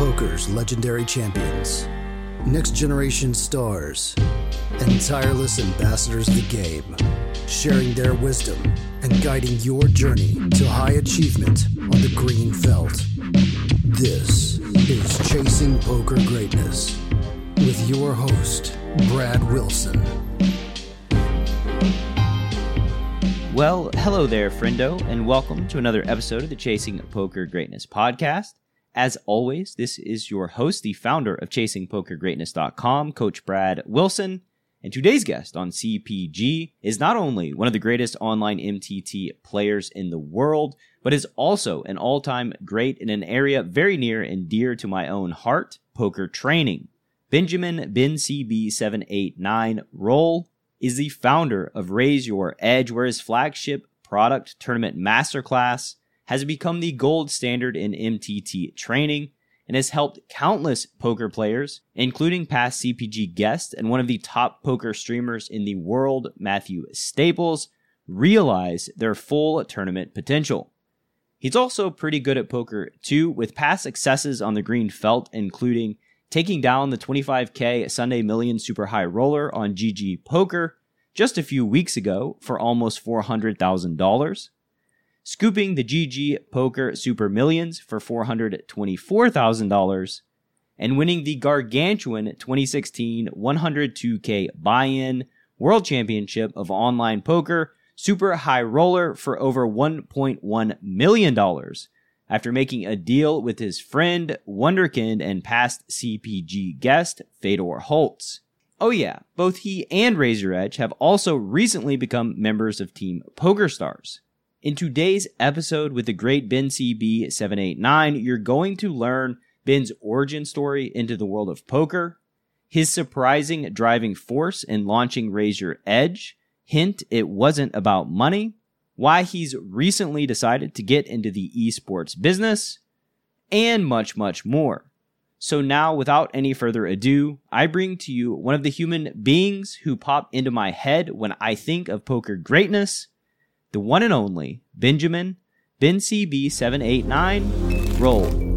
poker's legendary champions, next generation stars, and tireless ambassadors of the game, sharing their wisdom and guiding your journey to high achievement on the green felt. This is Chasing Poker Greatness with your host, Brad Wilson. Well, hello there, friendo, and welcome to another episode of the Chasing Poker Greatness podcast. As always, this is your host, the founder of ChasingPokerGreatness.com, Coach Brad Wilson. And today's guest on CPG is not only one of the greatest online MTT players in the world, but is also an all time great in an area very near and dear to my own heart poker training. Benjamin Ben CB789 Rolle is the founder of Raise Your Edge, where his flagship product tournament masterclass has become the gold standard in MTT training and has helped countless poker players, including past CPG guest and one of the top poker streamers in the world, Matthew Staples, realize their full tournament potential. He's also pretty good at poker too, with past successes on the green felt, including taking down the 25K Sunday Million Super High Roller on GG Poker just a few weeks ago for almost $400,000, scooping the GG Poker Super Millions for $424,000, and winning the gargantuan 2016 102K buy in World Championship of Online Poker Super High Roller for over $1.1 million after making a deal with his friend, Wonderkind, and past CPG guest, Fedor Holz. Oh, yeah, both he and Raise Your Edge have also recently become members of Team PokerStars. In today's episode with the great Ben CB789, you're going to learn Ben's origin story into the world of poker, his surprising driving force in launching Raise Your Edge, hint it wasn't about money, why he's recently decided to get into the esports business, and much, much more. So now, without any further ado, I bring to you one of the human beings who pop into my head when I think of poker greatness, the one and only Benjamin Ben CB789. Rolle.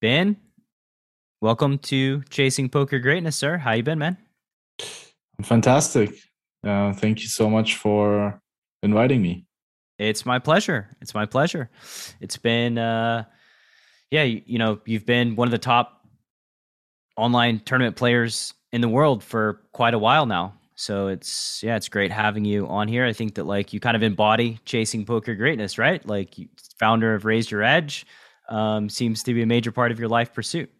Ben, Welcome to Chasing Poker Greatness, sir. How you been, man? I'm fantastic. Uh, thank you so much for inviting me. It's my pleasure. It's my pleasure. It's been, uh, yeah, you, you know, you've been one of the top online tournament players in the world for quite a while now. So it's yeah, it's great having you on here. I think that like you kind of embody chasing poker greatness, right? Like founder of Raise Your Edge um, seems to be a major part of your life pursuit.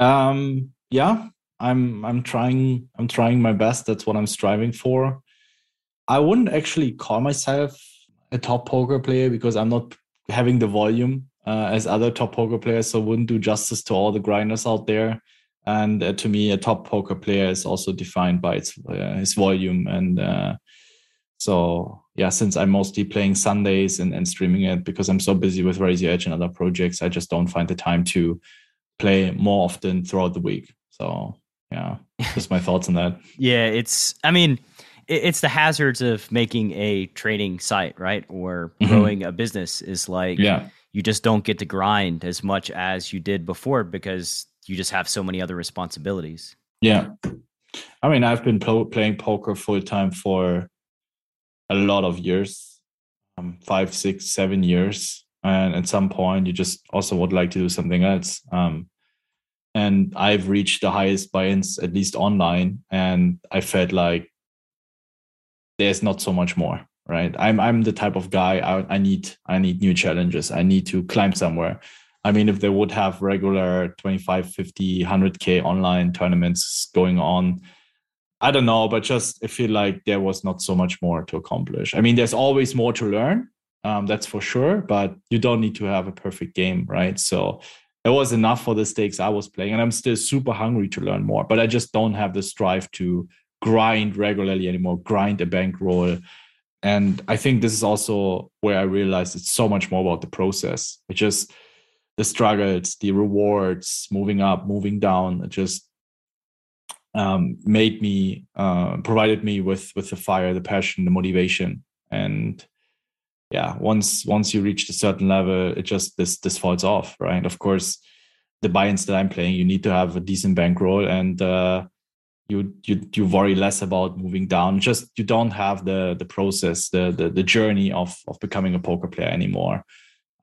Um, yeah, I'm I'm trying I'm trying my best. That's what I'm striving for. I wouldn't actually call myself a top poker player because I'm not having the volume uh, as other top poker players, so wouldn't do justice to all the grinders out there. And uh, to me, a top poker player is also defined by its uh, its volume. And uh, so, yeah, since I'm mostly playing Sundays and, and streaming it because I'm so busy with Raise Your Edge and other projects, I just don't find the time to play more often throughout the week. So yeah, just my thoughts on that. Yeah, it's I mean, it's the hazards of making a trading site, right? Or mm-hmm. growing a business is like yeah. you just don't get to grind as much as you did before because you just have so many other responsibilities. Yeah. I mean, I've been playing poker full time for a lot of years, um, five, six, seven years. And at some point you just also would like to do something else. Um, and i've reached the highest buy-ins at least online. And i felt like there's not so much more right? I'm i'm the type of guy I, I need i need new challenges. I need to climb somewhere i mean if they would have regular 25 50 100k online tournaments going on i don't know but just i feel like there was not so much more to accomplish i mean there's always more to learn um, that's for sure. But you don't need to have a perfect game, right? So it was enough for the stakes I was playing, and I'm still super hungry to learn more. But I just don't have the strive to grind regularly anymore, grind a bankroll. And I think this is also where I realized it's so much more about the process. It just the struggles, the rewards, moving up, moving down. It just um, made me, uh, provided me with with the fire, the passion, the motivation. And yeah once once you reach a certain level it just this this falls off right? Of course the buy-ins that i'm playing you need to have a decent bankroll and uh you you you worry less about moving down. Just you don't have the the process the the, the journey of of becoming a poker player anymore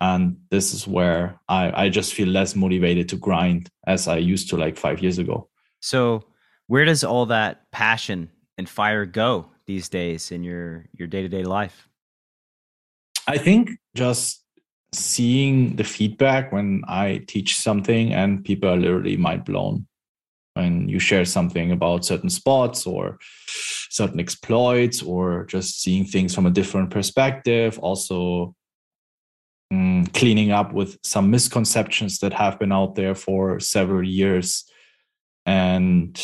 and this is where i i just feel less motivated to grind as i used to like 5 years ago. So where does all that passion and fire go these days in your your day-to-day life? I think just seeing the feedback when i teach something and people are literally mind blown. When you share something about certain spots or certain exploits or just seeing things from a different perspective also um, cleaning up with some misconceptions that have been out there for several years and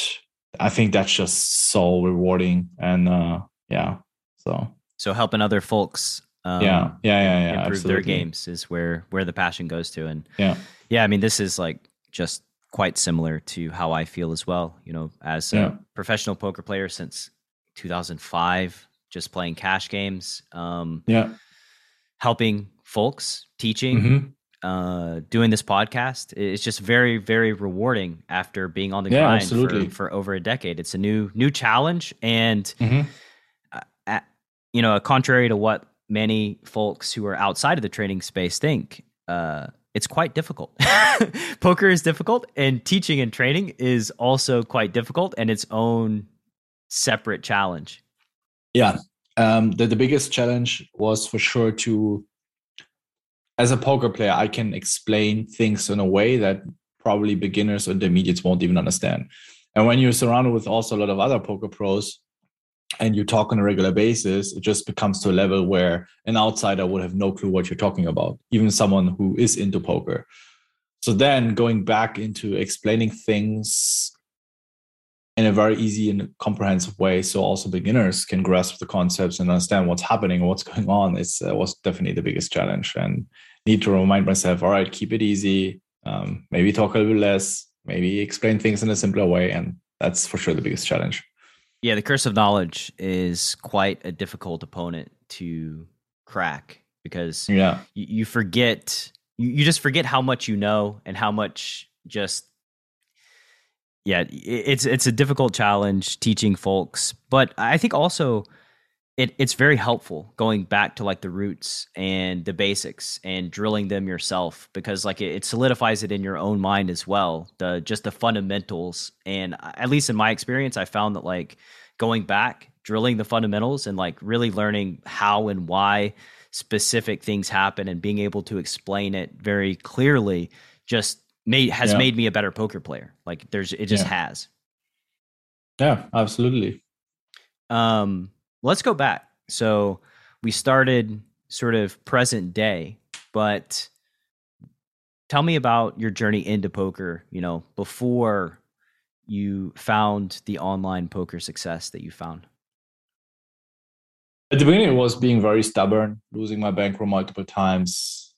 i think that's just so rewarding and uh yeah so so helping other folks um, yeah yeah yeah yeah improve absolutely. their games is where where the passion goes to and yeah yeah i mean this is like just quite similar to how I feel as well. You know, as a professional poker player since 2005, just playing cash games. Um, yeah, helping folks, teaching, mm-hmm. uh, doing this podcast. It's just very, very rewarding after being on the yeah, grind for, for, over a decade. It's a new new challenge, and mm-hmm. uh, you know, contrary to what many folks who are outside of the training space think. Uh, it's quite difficult. Poker is difficult, and teaching and training is also quite difficult and its own separate challenge. Yeah. Um, the, the biggest challenge was for sure to, as a poker player, I can explain things in a way that probably beginners or intermediates won't even understand. And when you're surrounded with also a lot of other poker pros, and you talk on a regular basis, it just becomes to a level where an outsider would have no clue what you're talking about, even someone who is into poker. So then going back into explaining things in a very easy and comprehensive way, so also beginners can grasp the concepts and understand what's happening, what's going on, it's uh, was definitely the biggest challenge. And need to remind myself, all right, keep it easy, um, maybe talk a little bit less, maybe explain things in a simpler way, and that's for sure the biggest challenge. Yeah, the curse of knowledge is quite a difficult opponent to crack because yeah. you, you forget you, you just forget how much you know and how much just yeah, it's it's a difficult challenge teaching folks, but I think also it, it's very helpful going back to like the roots and the basics and drilling them yourself because like it, it, solidifies it in your own mind as well the just the fundamentals and at least in my experience i found that like going back drilling the fundamentals and like really learning how and why specific things happen and being able to explain it very clearly just made has yeah. made me a better poker player like there's it just yeah. has yeah absolutely um let's go back. So we started sort of present day, but tell me about your journey into poker, you know, before you found the online poker success that you found. At the beginning, it was being very stubborn, losing my bankroll multiple times.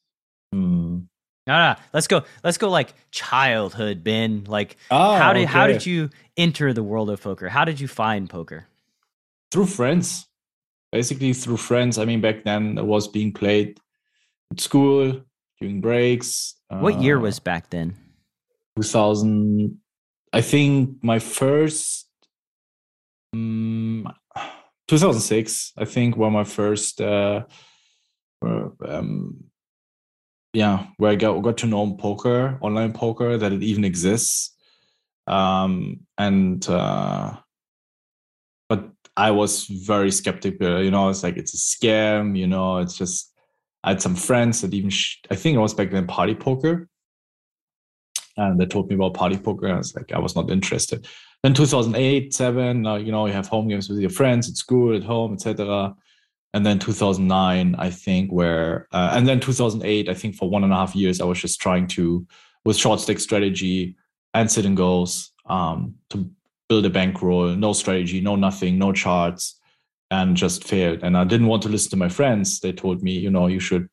Hmm. No, no, let's go. Let's go like childhood, Ben. Like, oh, how did okay. how did you enter the world of poker? How did you find poker? Through friends. Basically through friends i mean back then it was being played at school during breaks what uh, year was back then? 2000 i think my first um, 2006 i think were my first uh, um, yeah where i got, got to know poker online poker that it even exists. Um, and uh, I was very skeptical. You know, it's like it's a scam. You know, it's just I had some friends that even sh- I think I was back then party poker, and they told me about party poker. And I was like, I was not interested. Then 2008, seven, uh, you know, you have home games with your friends at school, at home, etc. And then 2009, I think, where uh, and then 2008, I think for one and a half years, I was just trying to with short stack strategy and sit and goes um, to build a bankroll, no strategy, no nothing, no charts, and just failed. And I didn't want to listen to my friends. They told me, you know, you should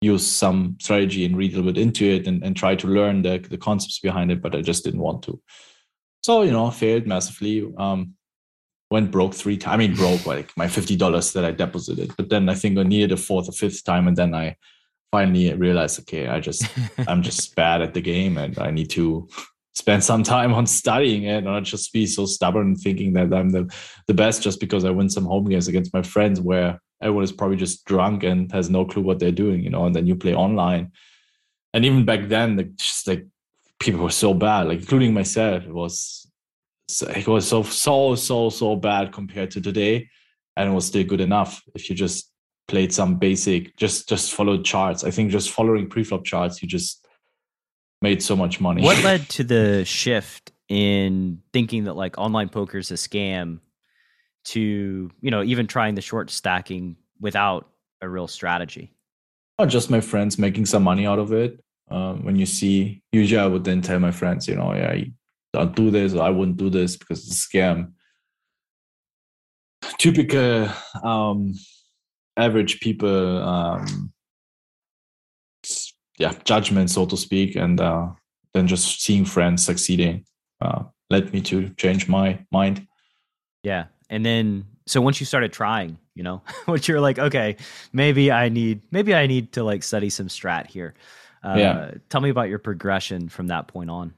use some strategy and read a little bit into it and, and try to learn the, the concepts behind it, but I just didn't want to. So, you know, failed massively. Um, went broke three times. I mean, broke like my fifty dollars that I deposited. But then I think I needed a fourth or fifth time, and then I finally realized, okay, I just I'm just bad at the game, and I need to spend some time on studying it, not just be so stubborn thinking that I'm the the best just because I win some home games against my friends where everyone is probably just drunk and has no clue what they're doing, you know. And then you play online, and even back then, like, just like people were so bad, like including myself. It was it was so so so so bad compared to today, and it was still good enough if you just played some basic, just just followed charts. I think just following preflop charts, you just made so much money. What led to the shift in thinking that like online poker is a scam to you know even trying the short stacking without a real strategy? Oh, just my friends making some money out of it. Um, when you see, usually I would then tell my friends, you know, yeah, I don't do this, or I wouldn't do this because it's a scam. Typical um, average people, um, yeah, judgment, so to speak, and uh, then just seeing friends succeeding uh, led me to change my mind. Yeah, and then so once you started trying, you know, once you're like, okay, maybe I need, maybe I need to like study some strat here. Uh, yeah. Tell me about your progression from that point on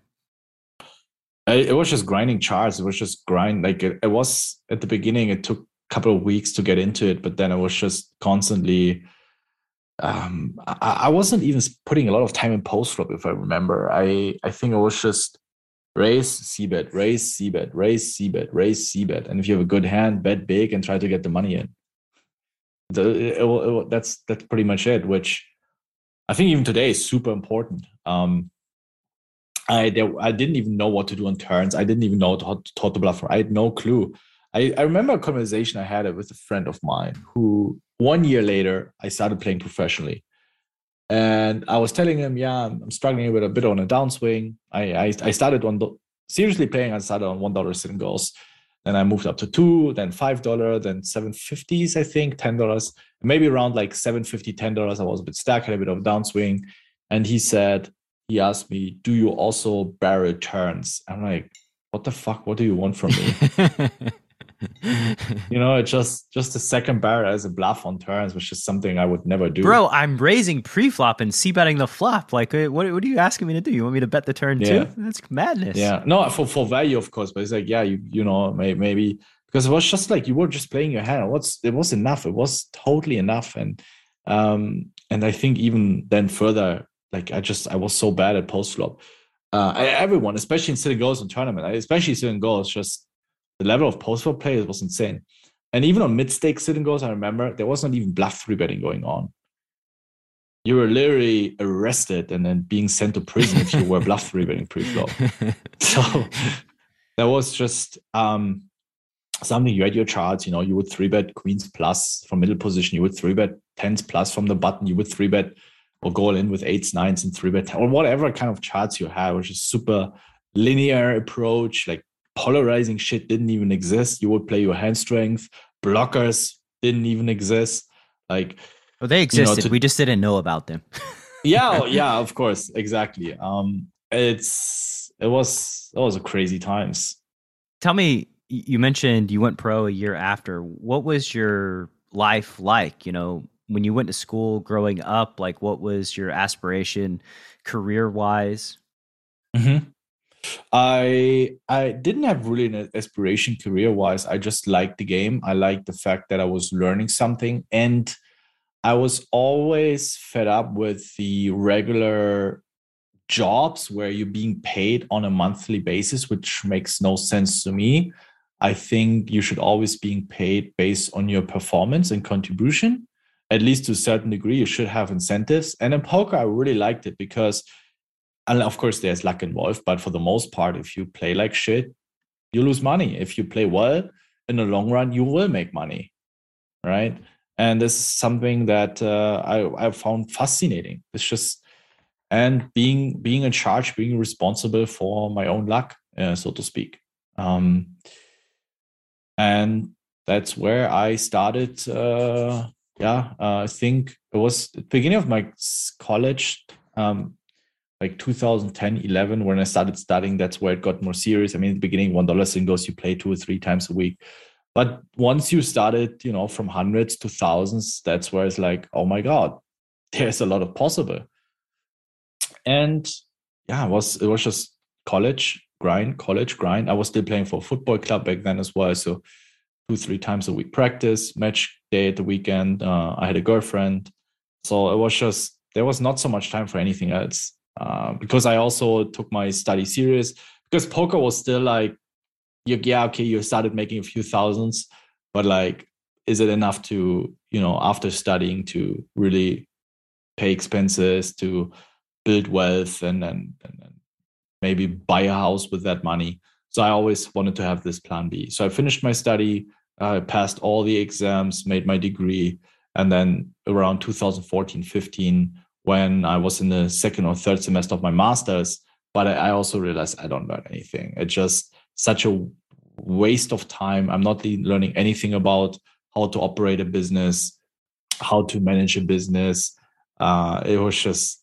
it was just grinding charts. It was just grind. Like it, it was at the beginning, it took a couple of weeks to get into it, but then it was just constantly. Um, I, I wasn't even putting a lot of time in post flop, if I remember. I I think it was just raise c-bet, raise c-bet, raise c-bet, raise c-bet, and if you have a good hand, bet big and try to get the money in. The, it, it, it, that's that's pretty much it. Which I think even today is super important. Um, I there, I didn't even know what to do on turns. I didn't even know how to, how to bluff. I had no clue. I, I remember a conversation I had with a friend of mine who one year later I started playing professionally. And I was telling him, yeah, I'm struggling with a bit on a downswing. I I, I started on seriously playing. I started on one dollar sit goals. Then I moved up to two, then five dollar, then seven fifties, I think, ten dollars, maybe around like seven fifty, ten dollars. I was a bit stacked, had a bit of downswing, and he said, he asked me, "Do you also barrel turns?" I'm like, "What the fuck? What do you want from me?" you know, it's just just a second barrel as a bluff on turns, which is something I would never do. Bro, I'm raising pre-flop and c-betting the flop. Like, what what are you asking me to do? You want me to bet the turn yeah. too? That's madness. Yeah, no, for for value, of course, but it's like, yeah, you you know, maybe, maybe because it was just like you were just playing your hand. What's it was enough. It was totally enough, and um, and I think even then further like I just I was so bad at post flop. Uh, I, everyone, especially in sit and goes in tournament, especially sit and goes, just the level of post flop play was insane. And even on mid stake sit and goes, I remember there was not even bluff three betting going on. You were literally arrested and then being sent to prison if you were bluff three betting pre flop. so that was just um, something you had your charts. You know, you would three bet queens plus from middle position. You would three bet tens plus from the button. You would three bet or go in with eights, nines, and three bet, or whatever kind of charts you have, which is super linear approach, like polarizing shit didn't even exist. You would play your hand strength, blockers didn't even exist. Like, well, they existed. You know, to, we just didn't know about them. yeah, oh, yeah, of course, exactly. Um, it's it was it was a crazy times. Tell me, you mentioned you went pro a year after. What was your life like? You know, when you went to school growing up like what was your aspiration career wise mm-hmm. I i didn't have really an aspiration career wise i just liked the game. I liked the fact that i was learning something and i was always fed up with the regular jobs where you're being paid on a monthly basis which makes no sense to me. I think you should always being paid based on your performance and contribution. At least to a certain degree, you should have incentives. And in poker, I really liked it because, and of course, there's luck involved, but for the most part, if you play like shit, you lose money. If you play well in the long run, you will make money, right? And this is something that uh, I, I found fascinating. It's just and being being in charge, being responsible for my own luck, uh, so to speak. Um, and that's where I started uh, yeah, uh, I think it was the beginning of my college, um, like 2010, 11, when I started studying. That's where it got more serious. I mean, in the beginning, one dollar singles you play two or three times a week, but once you started, you know, from hundreds to thousands, that's where it's like, oh my God, there's a lot of possible. And yeah, it was it was just college grind, college grind. I was still playing for a football club back then as well. So two, three times a week practice, match day at the weekend. Uh, I had a girlfriend. So it was just there was not so much time for anything else. Uh, because I also took my study serious because poker was still like yeah, okay, you started making a few thousands, but like, is it enough to, you know, after studying to really pay expenses, to build wealth and then maybe buy a house with that money? So I always wanted to have this plan B. So I finished my study, I passed all the exams, made my degree. And then around 2014, 15, when I was in the second or third semester of my master's, but I also realized I don't learn anything. It's just such a waste of time. I'm not learning anything about how to operate a business, how to manage a business. Uh, it was just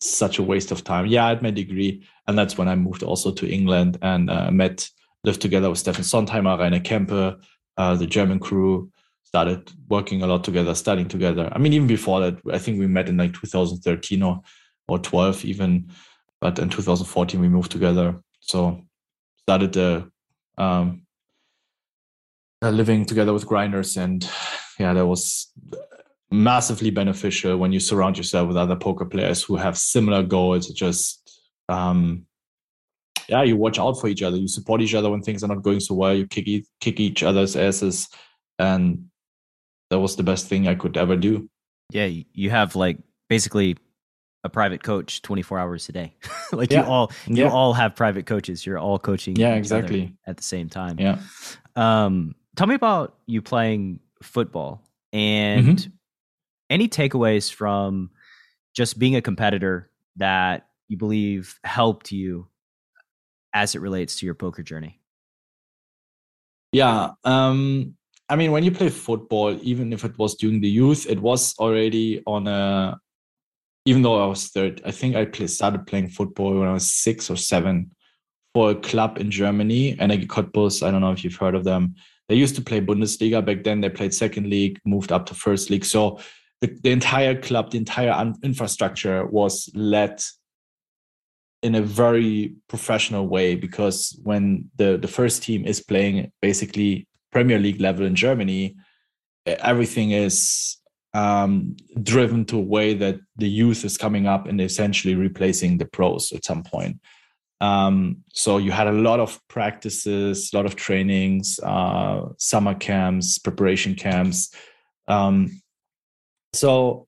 such a waste of time. Yeah, I had my degree, and that's when I moved also to England and uh, met, lived together with Steffen Sontheimer, Rainer Kempe, uh, the German crew. Started working a lot together, studying together. I mean, even before that, I think we met in like 2013 or or 12 even, but in 2014 we moved together. So started the um, uh, living together with grinders, and yeah, that was massively beneficial when you surround yourself with other poker players who have similar goals. Just um, yeah, you watch out for each other, you support each other when things are not going so well, you kick e- kick each other's asses, and that was the best thing I could ever do. Yeah, you have like basically a private coach 24 hours a day like yeah. you all you yeah. all have private coaches you're all coaching yeah exactly at the same time yeah um tell me about you playing football and mm-hmm. any takeaways from just being a competitor that you believe helped you as it relates to your poker journey yeah um i mean when you play football even if it was during the youth it was already on a even though I was third, I think I play, started playing football when I was six or seven for a club in Germany, Energie Cottbus. I don't know if you've heard of them. They used to play Bundesliga back then. They played second league, moved up to first league. So the, the entire club, the entire infrastructure was led in a very professional way because when the, the first team is playing basically Premier League level in Germany, everything is um, driven to a way that the youth is coming up and essentially replacing the pros at some point. Um, so you had a lot of practices, a lot of trainings, uh, summer camps, preparation camps. Um, so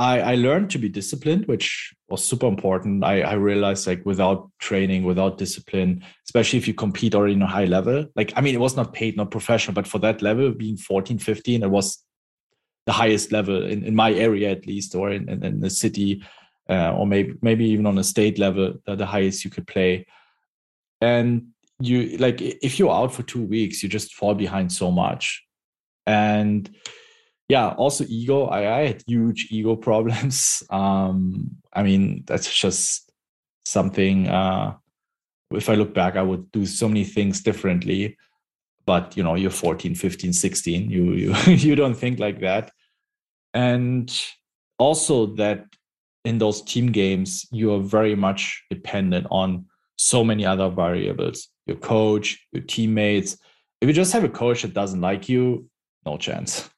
I, I, learned to be disciplined, which was super important. I, I, realized like without training, without discipline, especially if you compete already in a high level, like, I mean, it was not paid, not professional, but for that level, being 14, 15, it was the highest level in, in my area at least or in, in, in the city uh, or maybe maybe even on a state level the, the highest you could play and you like if you're out for two weeks you just fall behind so much and yeah also ego i, I had huge ego problems. Um i mean that's just something uh if i look back i would do so many things differently. But you know you're 14 15 16 you you you don't think like that. And also that in those team games you are very much dependent on so many other variables your coach your teammates. If you just have a coach that doesn't like you no chance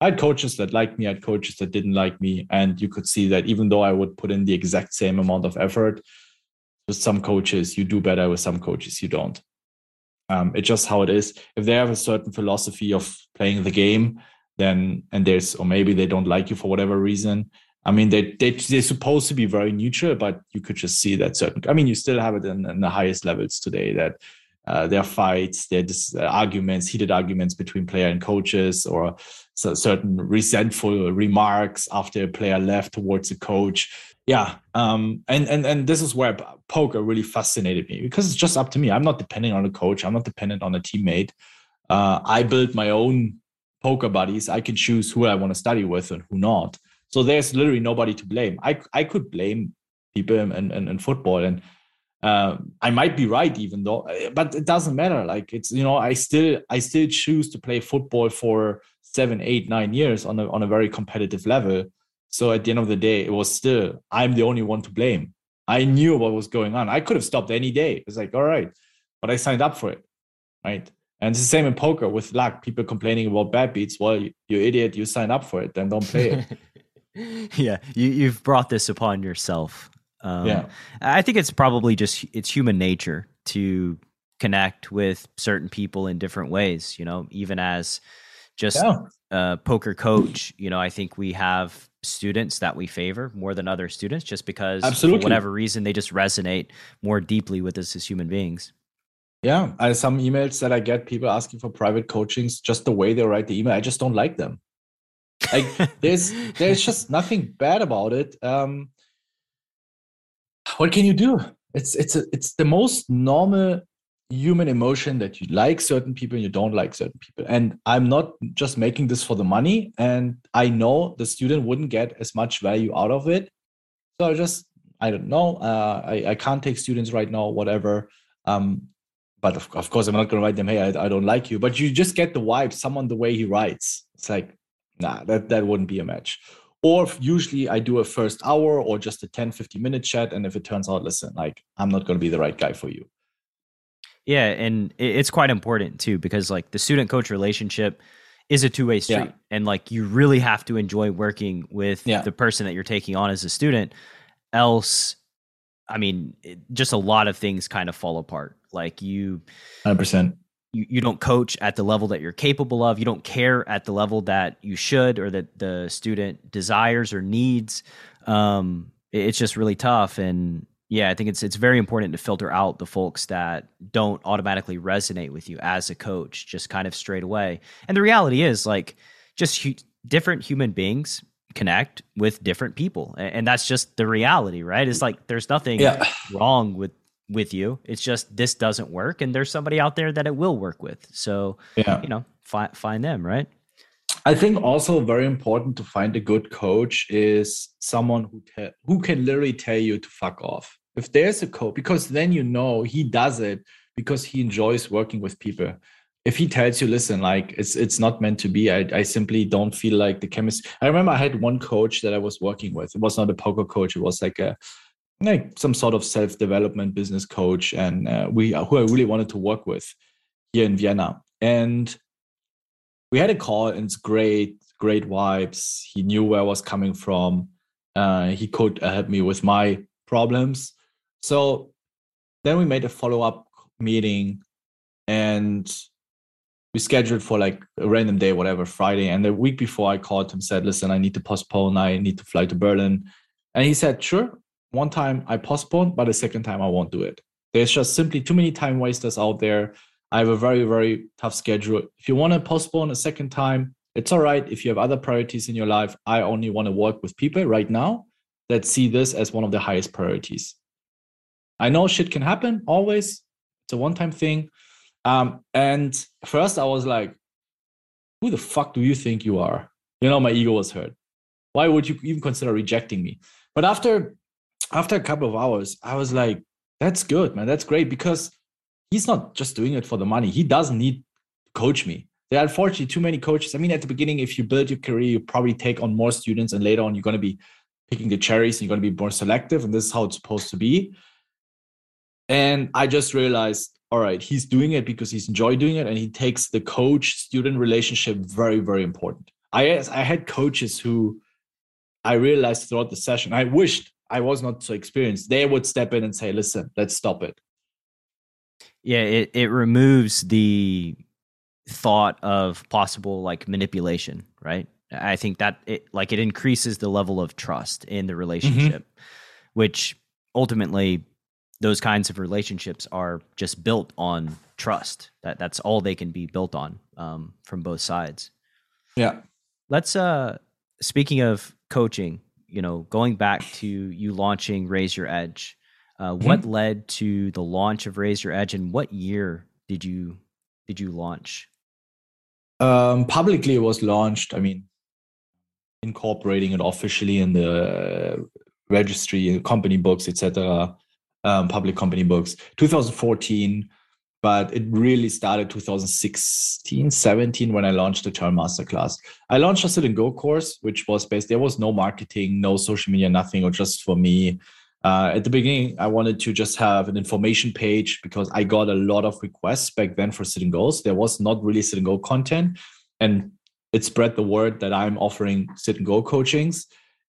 i had coaches that liked me i had coaches that didn't like me and you could see that even though i would put in the exact same amount of effort with some coaches you do better with some coaches you don't. Um, it's just how it is. If they have a certain philosophy of playing the game then and there's or maybe they don't like you for whatever reason i mean they, they they're supposed to be very neutral but you could just see that certain i mean you still have it in, in the highest levels today that uh, there are fights there are uh, arguments heated arguments between player and coaches or so certain resentful remarks after a player left towards a coach yeah um, and and and this is where poker really fascinated me because it's just up to me i'm not depending on a coach i'm not dependent on a teammate uh, i build my own poker buddies, I can choose who I want to study with and who not. So there's literally nobody to blame. I I could blame people in, in, in football and um, I might be right, even though, uh, but it doesn't matter. Like it's you know, I still I still choose to play football for seven, eight, nine years on a on a very competitive level. So at the end of the day, it was still I'm the only one to blame. I knew what was going on. I could have stopped any day. It's like all right, but I signed up for it, right? And it's the same in poker with luck. People complaining about bad beats. Well, you, you idiot, you sign up for it, then don't play it. yeah, you, you've brought this upon yourself. Um, yeah, I think it's probably just it's human nature to connect with certain people in different ways. You know, even as just yeah. a poker coach, you know, I think we have students that we favor more than other students just because Absolutely. for whatever reason they just resonate more deeply with us as human beings. Yeah, I some emails that I get people asking for private coachings just the way they write the email. I just don't like them. Like there's there's just nothing bad about it. Um, what can you do? It's it's a, it's the most normal human emotion that you like certain people and you don't like certain people. And I'm not just making this for the money. And I know the student wouldn't get as much value out of it. So I just I don't know. Uh, I I can't take students right now. Whatever. Um, but of, of course, I'm not going to write them, hey, I, I don't like you. But you just get the vibe, someone the way he writes. It's like, nah, that, that wouldn't be a match. Or usually I do a first hour or just a 10, 15 minute chat. And if it turns out, listen, like, I'm not going to be the right guy for you. Yeah. And it's quite important too, because like the student coach relationship is a two way street. Yeah. And like, you really have to enjoy working with yeah. the person that you're taking on as a student. Else, I mean, it, just a lot of things kind of fall apart. Like you, hundred percent. You, you don't coach at the level that you're capable of. You don't care at the level that you should or that the student desires or needs. Um, it, it's just really tough. And yeah, I think it's it's very important to filter out the folks that don't automatically resonate with you as a coach, just kind of straight away. And the reality is, like, just hu- different human beings connect with different people and that's just the reality right? It's like there's nothing yeah. wrong with with you. It's just this doesn't work and there's somebody out there that it will work with. So yeah. you know find find them right? I think also very important to find a good coach is someone who te- who can literally tell you to fuck off if there's a coach because then you know he does it because he enjoys working with people if he tells you, listen, like it's it's not meant to be, I, I simply don't feel like the chemist. I remember I had one coach that I was working with. It was not a poker coach. It was like a like some sort of self development business coach, and uh, we who I really wanted to work with here in Vienna. And we had a call, and it's great, great vibes. He knew where I was coming from. Uh, he could help me with my problems. So then we made a follow up meeting, and we scheduled for like a random day, whatever, Friday. And the week before, I called him, said, "Listen, I need to postpone. I need to fly to Berlin." And he said, "Sure." One time I postponed, but the second time I won't do it. There's just simply too many time wasters out there. I have a very, very tough schedule. If you want to postpone a second time, it's all right. If you have other priorities in your life, I only want to work with people right now that see this as one of the highest priorities. I know shit can happen always. It's a one time thing. Um, and first I was like, who the fuck do you think you are? You know, my ego was hurt. Why would you even consider rejecting me? But after after a couple of hours, I was like, that's good, man. That's great because he's not just doing it for the money. He doesn't need to coach me. There are unfortunately too many coaches. I mean, at the beginning, if you build your career, you probably take on more students, and later on, you're going to be picking the cherries and you're going to be more selective. And this is how it's supposed to be. And I just realized all right, he's doing it because he's enjoy doing it, and he takes the coach student relationship very, very important. I I had coaches who I realized throughout the session, I wished I was not so experienced. They would step in and say, "Listen, let's stop it." Yeah, it it removes the thought of possible like manipulation, right? I think that it like it increases the level of trust in the mm-hmm. relationship, mm-hmm. which ultimately those kinds of relationships are just built on trust. That that's all they can be built on um, from both sides. Yeah. Let's uh speaking of coaching, you know, going back to you launching Raise Your Edge, uh, mm-hmm. what led to the launch of Raise Your Edge, and what year did you did you launch? Um, publicly, it was launched. I mean, incorporating it officially in the registry, company books, etc um, public company books. 2014, but it really started 2016, 17 when I launched the Turn Masterclass. I launched a sit and go course, which was based, there was no marketing, no social media, nothing, or just for me. Uh, at the beginning, I wanted to just have an information page because I got a lot of requests back then for sit and goes. There was not really sit and go content. And it spread the word that I'm offering sit and go coachings.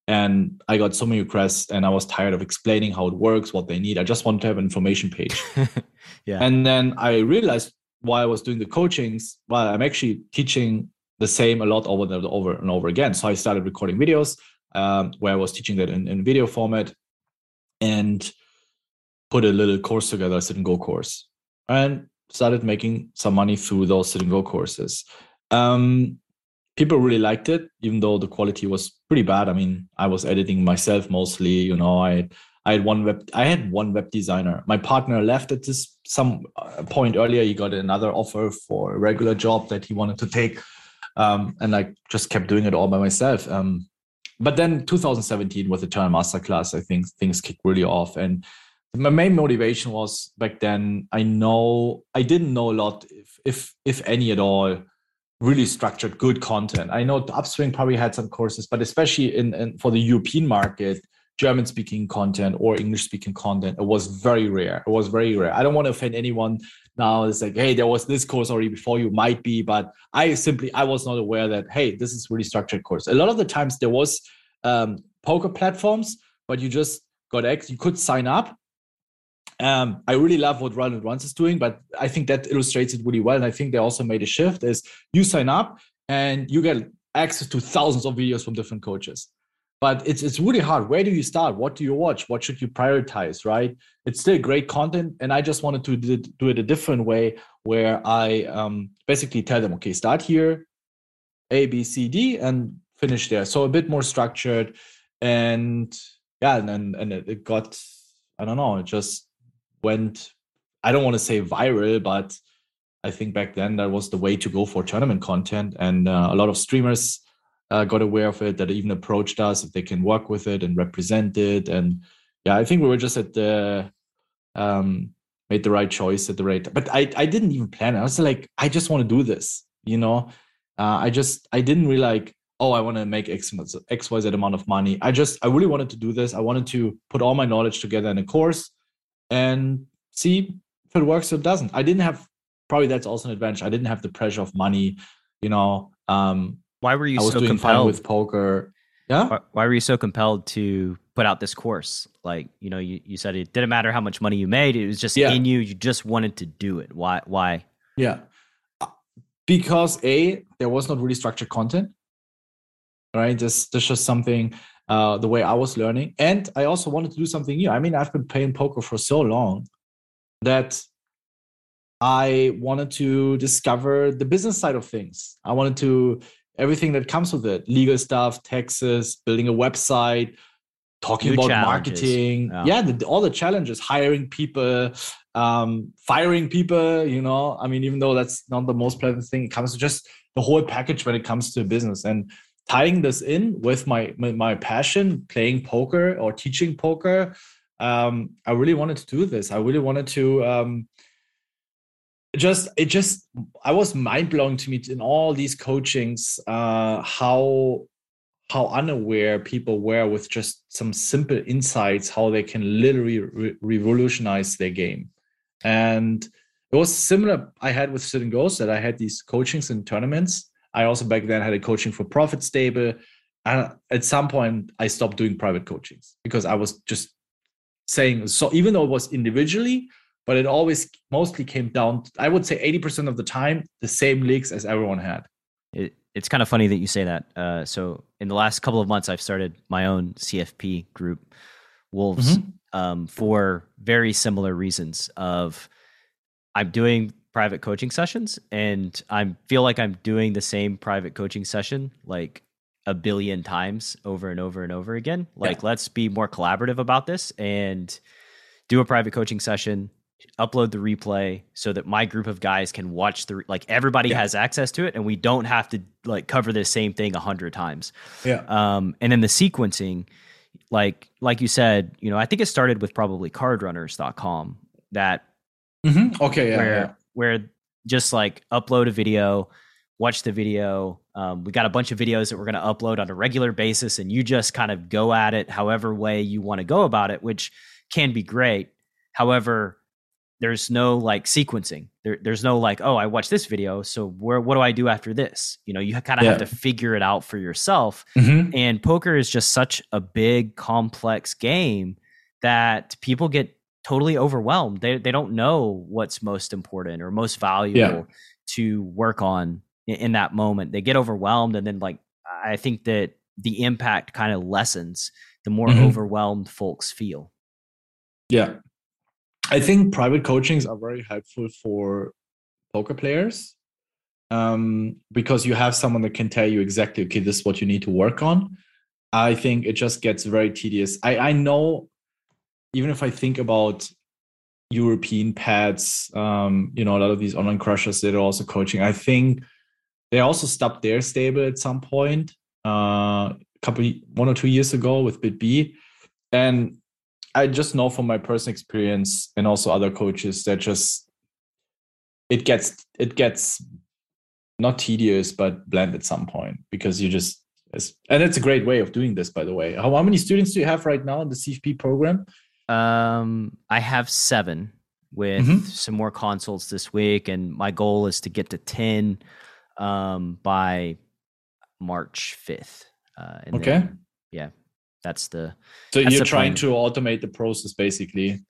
And I got so many requests, and I was tired of explaining how it works, what they need. I just wanted to have an information page. yeah. And then I realized while I was doing the coachings, well, I'm actually teaching the same a lot over and over and over again. So I started recording videos um, where I was teaching that in, in video format and put a little course together, sit and go course, and started making some money through those sit and go courses. Um, people really liked it, even though the quality was pretty bad. I mean, I was editing myself mostly. You know, I I had one web I had one web designer. My partner left at this some uh, point earlier. He got another offer for a regular job that he wanted to take, um, and I just kept doing it all by myself. Um, but then 2017 with the Turn Masterclass, I think things kicked really off. And my main motivation was back then. I know I didn't know a lot, if if if any at all, really structured good content. I know Upswing probably had some courses, but especially in, in for the European market, German speaking content or English speaking content, it was very rare. It was very rare. I don't want to offend anyone now. It's like, hey, there was this course already before you might be, but I simply I was not aware that hey, this is really structured course. A lot of the times there was um, poker platforms, but you just got X. You could sign up um, I really love what Run It Once is doing, but I think that illustrates it really well. And I think they also made a shift is you sign up and you get access to thousands of videos from different coaches. But it's it's really hard. Where do you start? What do you watch? What should you prioritize? Right? It's still great content, and I just wanted to do it a different way, where I um, basically tell them, okay, start here, A, B, C, D, and finish there. So a bit more structured, and yeah, and and it got I don't know, it just went i don't want to say viral but i think back then that was the way to go for tournament content. And uh, a lot of streamers uh, got aware of it that even approached us if they can work with it and represent it. And yeah i think we were just at the um made the right choice at the right but i i didn't even plan it. I was like i just want to do this you know? Uh, i just i didn't really like oh i want to make x xyz amount of money. I just i really wanted to do this. I wanted to put all my knowledge together in a course and see if it works or it doesn't. I didn't have probably that's also an advantage. I didn't have the pressure of money, you know. Um, why were you I was so doing compelled with poker? Yeah. Why, why, were you so compelled to put out this course? Like, you know, you, you said it didn't matter how much money you made; it was just yeah. in you. You just wanted to do it. Why? Why? Yeah. Because a there was not really structured content. Right. This there's just something uh, the way I was learning. And I also wanted to do something new. I mean, I've been playing poker for so long that I wanted to discover the business side of things. I wanted to everything that comes with it legal stuff, taxes, building a website, talking New about marketing. Yeah, yeah the, all the challenges, hiring people, um, firing people. You know, I mean, even though that's not the most pleasant thing, it comes to just the whole package when it comes to business. And tying this in with my my passion playing poker or teaching poker um, i really wanted to do this. I really wanted to um, just it just i was mind-blowing to me in all these coachings uh, how how unaware people were with just some simple insights how they can literally re- revolutionize their game. And it was similar i had with and goes that i had these coachings and tournaments I also back then had a coaching for profit stable. And at some point, I stopped doing private coachings because I was just saying so, even though it was individually, but it always mostly came down, to, I would say 80% of the time, the same leaks as everyone had. It, it's kind of funny that you say that. Uh, so, in the last couple of months, I've started my own CFP group, Wolves, mm-hmm. um, for very similar reasons. Of I'm doing private coaching sessions and I feel like I'm doing the same private coaching session like a billion times over and over and over again. Like yeah. let's be more collaborative about this and do a private coaching session, upload the replay so that my group of guys can watch the like everybody yeah. has access to it and we don't have to like cover the same thing a hundred times. Yeah. Um and then the sequencing like like you said, you know, I think it started with probably cardrunners.com that mm-hmm. okay, yeah, where yeah. Where just like upload a video, watch the video. Um, we got a bunch of videos that we're going to upload on a regular basis, and you just kind of go at it however way you want to go about it, which can be great. However, there's no like sequencing. There, there's no like, oh, I watched this video, so where what do I do after this? You know, you kind of Yeah. have to figure it out for yourself. Mhm. And poker is just such a big, complex game that people get totally overwhelmed. They they don't know what's most important or most valuable to work on in, in that moment. They get overwhelmed, and then like I think that the impact kind of lessens the more Mhm. overwhelmed folks feel. Yeah. I think private coachings are very helpful for poker players um, because you have someone that can tell you exactly, okay, this is what you need to work on. I think it just gets very tedious. I, I know, even if I think about European pads, um, you know, a lot of these online crushers that are also coaching, I think they also stopped their stable at some point, uh, a couple, one or two years ago with BitB. And I just know from my personal experience and also other coaches that just it gets it gets not tedious but bland at some point because you just and it's a great way of doing this by the way. How, how many students do you have right now in the CFP program? Um, I have seven with Mhm. some more consults this week, and my goal is to get to ten um, by March fifth. Uh, Okay. then, yeah, that's the So That's you're the trying plan. to automate the process basically.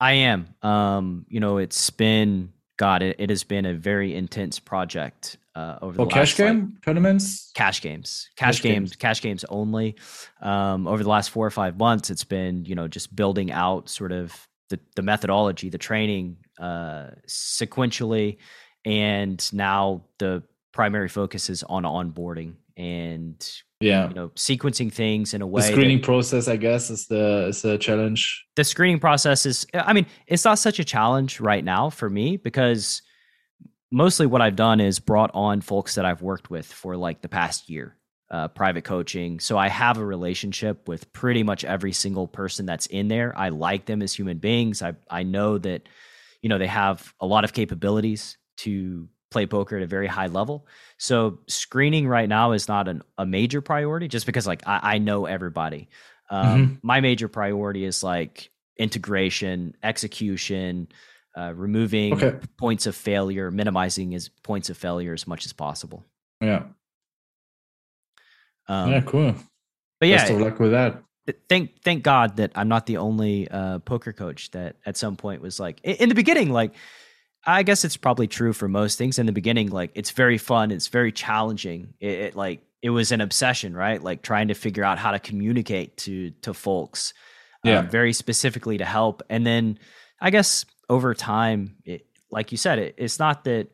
I am. Um, you know, it's been God. It, it has been a very intense project uh, over the cash last like, game tournaments? cash games cash, Cash games, games. cash games only um, over the last four or five months it's been you know just building out sort of the, the methodology the training uh, sequentially and now the primary focus is on onboarding and Yeah. you know sequencing things in a The way that- screening process, I guess, is the is the challenge. the screening process is i mean it's not such a challenge right now for me because mostly what i've done is brought on folks that i've worked with for like the past year uh, private coaching. So i have a relationship with pretty much every single person that's in there. I like them as human beings. I, I know that you know they have a lot of capabilities to play poker at a very high level. So screening right now is not an, a major priority just because like i, I know everybody. Um, my major priority is like integration execution uh, removing Okay. points of failure minimizing his points of failure as much as possible Yeah. um, yeah, cool. but yeah Best of luck with that. thank thank God that I'm not the only uh, poker coach that at some point was like in, the beginning. Like, I guess it's probably true for most things. In the beginning, like it's very fun, it's very challenging. It, it like it was an obsession, right? Like trying to figure out how to communicate to to folks, um, Yeah. very specifically to help. And then I guess over time, it, like you said, it, it's not that.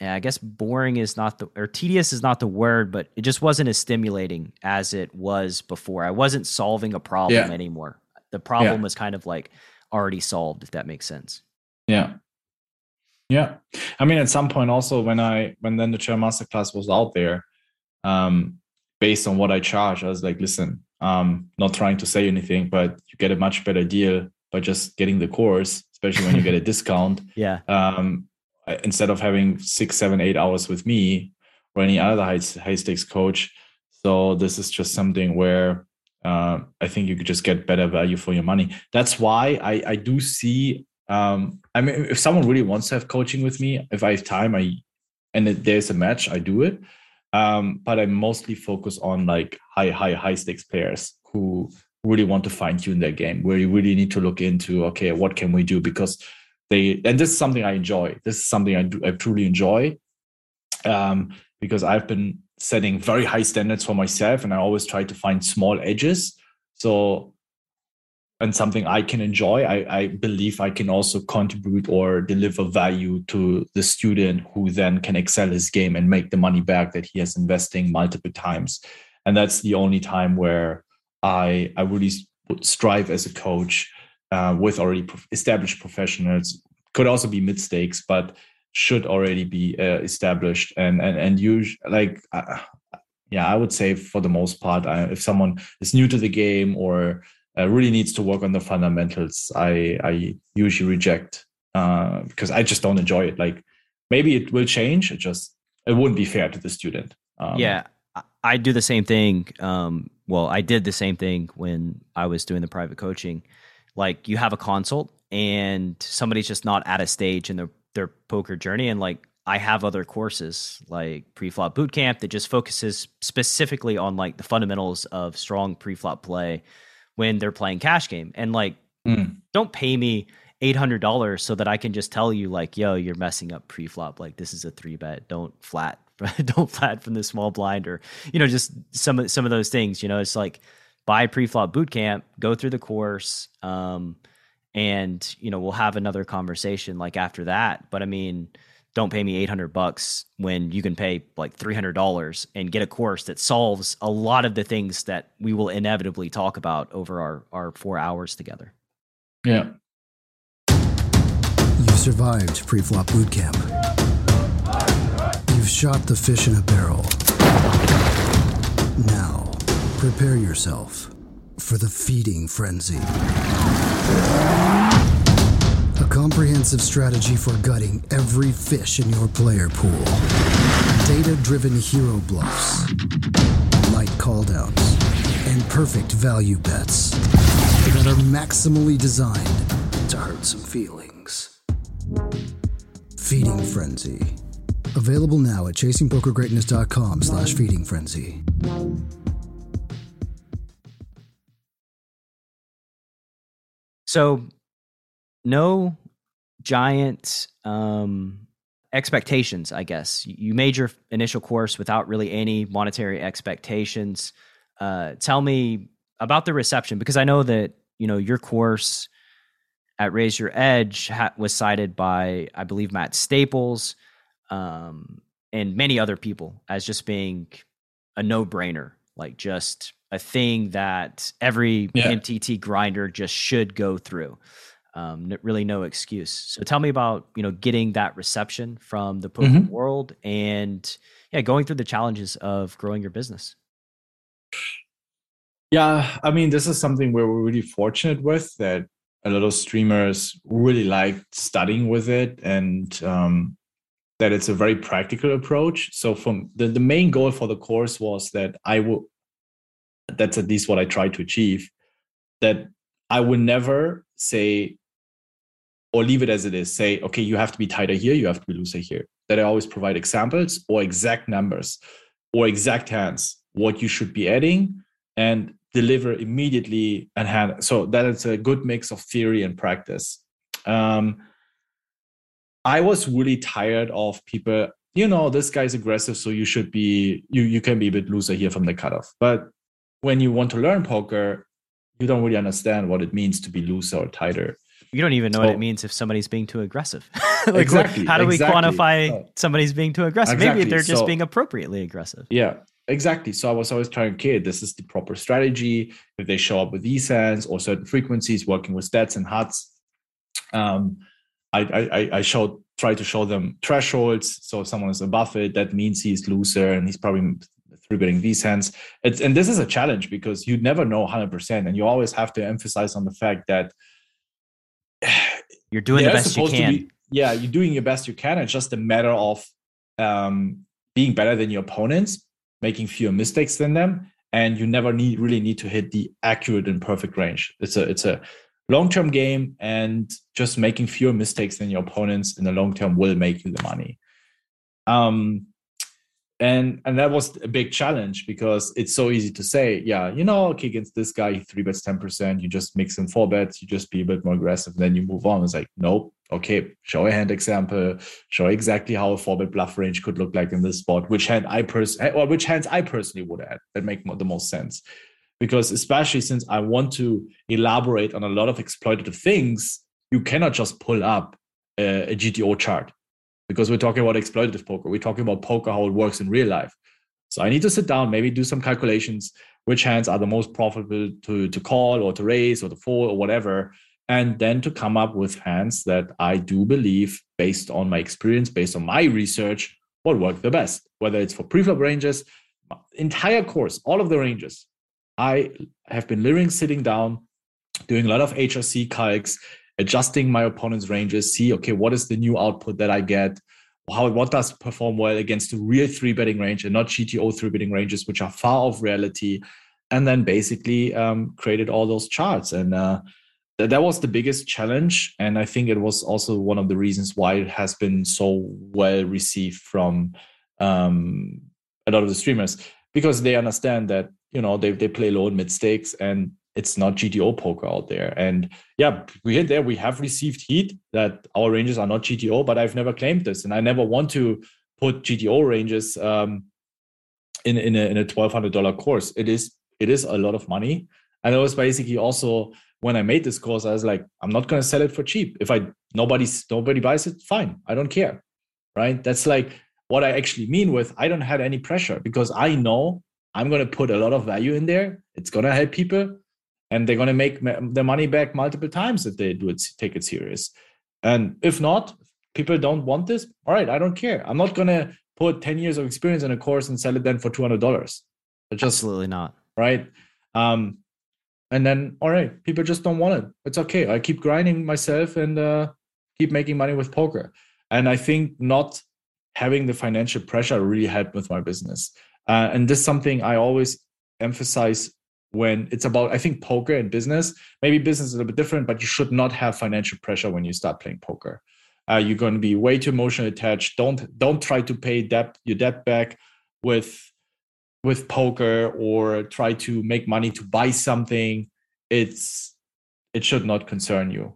Yeah, I guess boring is not the or tedious is not the word, but it just wasn't as stimulating as it was before. I wasn't solving a problem Yeah. anymore. The problem was kind of like already solved, if that makes sense. Yeah. Yeah. I mean, at some point also when I when then the chair masterclass was out there, um, based on what I charge, I was like, listen, um, not trying to say anything, but you get a much better deal by just getting the course, especially when you get a discount. Yeah. Um, instead of having six, seven, eight hours with me or any other high, high stakes coach. So this is just something where uh, I think you could just get better value for your money. That's why I, I do see. Um, I mean, if someone really wants to have coaching with me, if I have time, I and there's a match, I do it. Um, but I mostly focus on like high, high, high stakes players who really want to fine tune their game, where you really need to look into okay, what can we do because they and this is something I enjoy. This is something I do I truly enjoy. Um, because I've been setting very high standards for myself and I always try to find small edges. So and something I can enjoy, I, I believe I can also contribute or deliver value to the student who then can excel his game and make the money back that he has investing multiple times. And that's the only time where I I really would strive as a coach uh, with already established professionals. Could also be mid stakes, but should already be uh, established and and and use like uh, yeah, I would say for the most part, I, if someone is new to the game or uh, really needs to work on the fundamentals, I I usually reject uh, because I just don't enjoy it. Like maybe it will change. It just it wouldn't be fair to the student. Um, yeah, I do the same thing. Um, well, I did the same thing when I was doing the private coaching. Like you have a consult and somebody's just not at a stage in their their poker journey, and like I have other courses like pre-flop boot camp that just focuses specifically on like the fundamentals of strong pre-flop play when they're playing cash game. And like mm. don't pay me eight hundred dollars so that I can just tell you like, yo, you're messing up pre-flop. Like this is a three bet. Don't flat. don't flat from the small blind or you know just some of some of those things. You know, it's like buy pre-flop boot camp, go through the course, um, and you know we'll have another conversation like after that. But I mean don't pay me 800 bucks when you can pay like $300 and get a course that solves a lot of the things that we will inevitably talk about over our, our four hours together. Yeah. Survived pre-flop boot camp. You've shot the fish in a barrel. Now, prepare yourself for the feeding frenzy A comprehensive strategy for gutting every fish in your player pool. Data driven hero bluffs, light calldowns, and perfect value bets that are maximally designed to hurt some feelings. Feeding Frenzy. Available now at chasingpokergreatness.com slash feeding frenzy. So, no giant um, expectations, I guess. You made your initial course without really any monetary expectations. Uh, tell me about the reception because I know that you know your course at Raise Your Edge ha- was cited by I believe Matt Staples um, and many other people as just being a no brainer, like just a thing that every yeah. MTT grinder just should go through um, really no excuse. So tell me about you know getting that reception from the poker mm-hmm. world and yeah, going through the challenges of growing your business. Yeah, I mean, this is something where we're really fortunate with that a lot of streamers really like studying with it and um, that it's a very practical approach. So from the, the main goal for the course was that I will that's at least what I try to achieve, that I would never say or leave it as it is. Say, okay, you have to be tighter here, you have to be looser here. That I always provide examples or exact numbers or exact hands, what you should be adding and deliver immediately and hand. So that is a good mix of theory and practice. Um, I was really tired of people, you know, this guy's aggressive, so you should be, you, you can be a bit looser here from the cutoff. But when you want to learn poker, you don't really understand what it means to be looser or tighter. You don't even know what it means if somebody's being too aggressive. like, exactly. How do we exactly. quantify somebody's being too aggressive? Exactly. Maybe they're just so, being appropriately aggressive. Yeah, exactly. So I was always trying, okay, this is the proper strategy. If they show up with these hands or certain frequencies, working with stats and HUDs. Um, I, I, I showed try to show them thresholds. So if someone is above it, that means he's looser and he's probably three betting these hands. It's, and this is a challenge because you never know 100%. And you always have to emphasize on the fact that you're doing the best you can. Be, yeah, you're doing your best you can. It's just a matter of um, being better than your opponents, making fewer mistakes than them, and you never need really need to hit the accurate and perfect range. It's a it's a long term game, and just making fewer mistakes than your opponents in the long term will make you the money. Um, and and that was a big challenge because it's so easy to say yeah you know okay against this guy he three bets 10% you just mix in four bets you just be a bit more aggressive then you move on it's like nope okay show a hand example show exactly how a four bet bluff range could look like in this spot which hand i personally eh, or which hands i personally would add that make the most sense because especially since i want to elaborate on a lot of exploitative things you cannot just pull up a, a gto chart because we're talking about exploitative poker. We're talking about poker, how it works in real life. So I need to sit down, maybe do some calculations, which hands are the most profitable to, to call or to raise or to fold or whatever. And then to come up with hands that I do believe, based on my experience, based on my research, will work the best. Whether it's for preflop ranges, entire course, all of the ranges, I have been literally sitting down, doing a lot of HRC calcs, adjusting my opponent's ranges, see, okay, what is the new output that I get? How what does perform well against the real three betting range and not GTO three betting ranges, which are far off reality, and then basically um, created all those charts. And uh, that was the biggest challenge, and I think it was also one of the reasons why it has been so well received from um, a lot of the streamers because they understand that you know they they play low and mid stakes and it's not GTO poker out there. And yeah, we hit there we have received heat that our ranges are not GTO, but I've never claimed this, and I never want to put GTO ranges um, in in a, in a twelve hundred dollar course. It is it is a lot of money, and it was basically also when I made this course, I was like, I'm not going to sell it for cheap. If I nobody's nobody buys it, fine, I don't care, right? That's like what I actually mean with I don't have any pressure because I know I'm going to put a lot of value in there. It's going to help people and they're going to make their money back multiple times if they do it take it serious and if not people don't want this all right i don't care i'm not going to put 10 years of experience in a course and sell it then for $200 just absolutely not right um and then all right people just don't want it. It's okay. I keep grinding myself and uh keep making money with poker. And i think not having the financial pressure really helped with my business. Uh, and this is something i always emphasize when it's about i think poker and business. Maybe business is a little bit different but you should not have financial pressure when you start playing poker. Uh, you're going to be way too emotionally attached. Don't don't try to pay debt your debt back with with poker or try to make money to buy something it's it should not concern you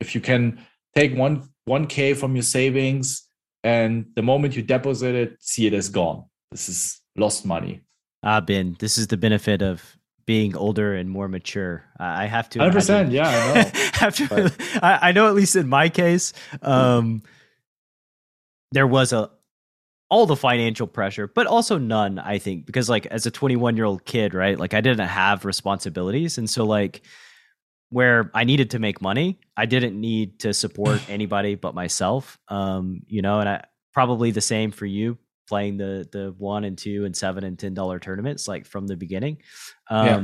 if you can take one 1k from your savings and the moment you deposit it see it as gone this is lost money ah ben this is the benefit of being older and more mature. I have to. Hundred percent. Yeah, I know. to, I, I, know at least in my case, um, there was a all the financial pressure, but also none. I think because like as a 21 year old kid, right? Like I didn't have responsibilities, and so like where I needed to make money, I didn't need to support anybody but myself. Um, you know, and I probably the same for you playing the the one and two and seven and ten dollar tournaments like from the beginning. Um, yeah.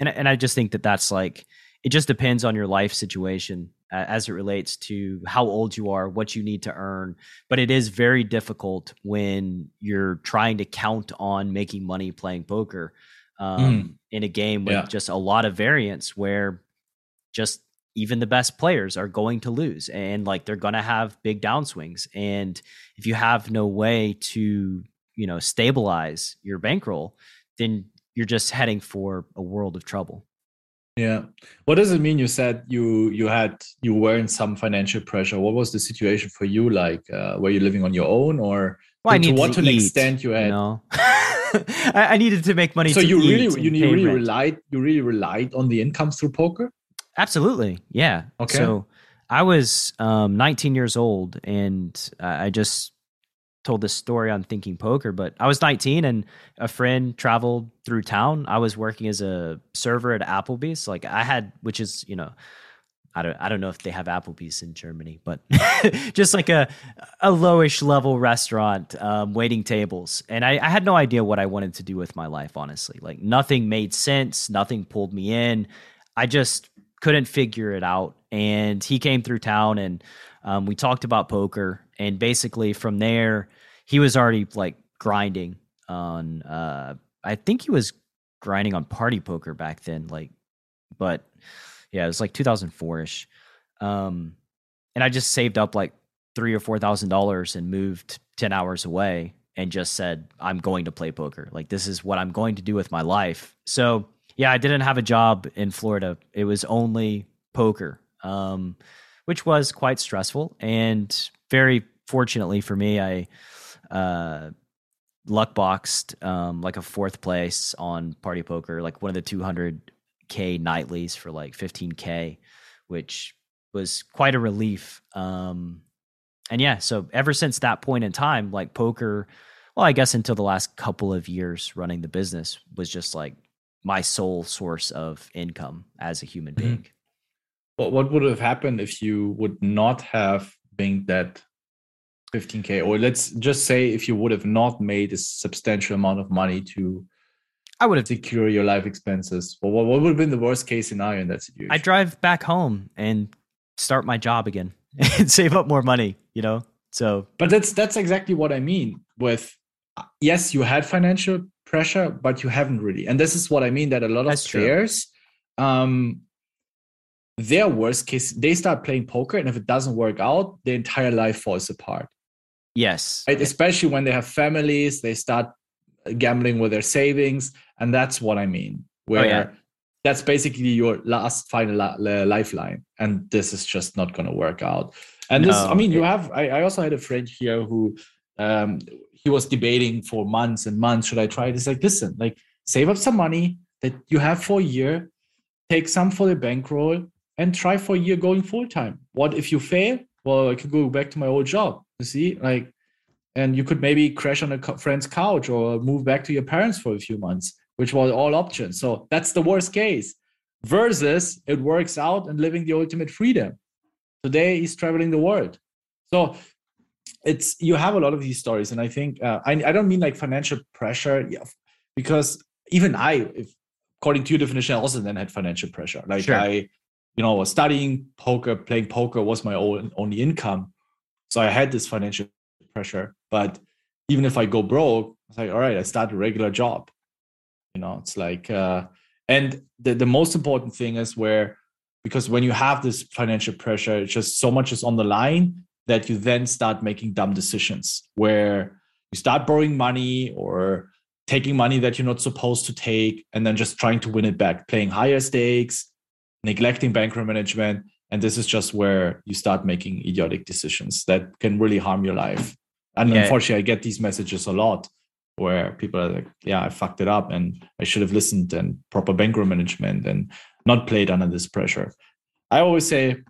and and I just think that that's like it just depends on your life situation as it relates to how old you are, what you need to earn. But it is very difficult when you're trying to count on making money playing poker um, mm. in a game with yeah. just a lot of variance where just even the best players are going to lose and like they're going to have big downswings and if you have no way to you know stabilize your bankroll then you're just heading for a world of trouble yeah what does it mean you said you you had you were in some financial pressure what was the situation for you like uh, were you living on your own or well, to, what to an extent you had you know? I, needed to make money so you really you really rent. relied you really relied on the income through poker Absolutely. Yeah. Okay. So I was um, 19 years old and I just told this story on Thinking Poker, but I was 19 and a friend traveled through town. I was working as a server at Applebee's. Like I had, which is, you know, I don't I don't know if they have Applebee's in Germany, but just like a a lowish level restaurant, um, waiting tables. And I, I had no idea what I wanted to do with my life, honestly. Like nothing made sense, nothing pulled me in. I just couldn't figure it out. And he came through town and um, we talked about poker. And basically from there, he was already like grinding on, uh, I think he was grinding on party poker back then. Like, but yeah, it was like 2004 ish. Um, and I just saved up like three or four thousand dollars and moved 10 hours away and just said, I'm going to play poker. Like, this is what I'm going to do with my life. So, yeah, I didn't have a job in Florida. It was only poker, um, which was quite stressful. And very fortunately for me, I uh, luck boxed um, like a fourth place on Party Poker, like one of the 200K nightlies for like 15K, which was quite a relief. Um, and yeah, so ever since that point in time, like poker, well, I guess until the last couple of years running the business was just like my sole source of income as a human mm-hmm. being. But what would have happened if you would not have been that 15k or let's just say if you would have not made a substantial amount of money to I would have secure your life expenses. Well, what, what would have been the worst case scenario in that situation? I drive back home and start my job again and save up more money, you know? So But that's that's exactly what I mean with yes, you had financial pressure, but you haven't really. And this is what I mean that a lot of players um their worst case they start playing poker and if it doesn't work out, their entire life falls apart. yes. Right? Especially when they have families, they start gambling with their savings, and that's what I mean. Where Oh, yeah. that's basically your last final li- li- lifeline, and this is just not going to work out. And this, I mean, you have. I, I also had a friend here who, um, he was debating for months and months. Should I try it? It's like, listen, like save up some money that you have for a year, take some for the bankroll, and try for a year going full time. What if you fail? Well, I could go back to my old job. You see, like and you could maybe crash on a friend's couch or move back to your parents for a few months which was all options so that's the worst case versus it works out and living the ultimate freedom today he's traveling the world so it's you have a lot of these stories and i think uh, I, I don't mean like financial pressure yeah, because even i if according to your definition i also then had financial pressure like Sure. i you know studying poker playing poker was my own only income so i had this financial pressure. But even if I go broke, it's like, all right, I start a regular job. You know, it's like, uh, and the, the most important thing is where, because when you have this financial pressure, it's just so much is on the line that you then start making dumb decisions where you start borrowing money or taking money that you're not supposed to take and then just trying to win it back, playing higher stakes, neglecting bankroll management. And this is just where you start making idiotic decisions that can really harm your life. And Yeah. unfortunately, I get these messages a lot where people are like, yeah, I fucked it up and I should have listened and proper bankroll management and not played under this pressure. I always say,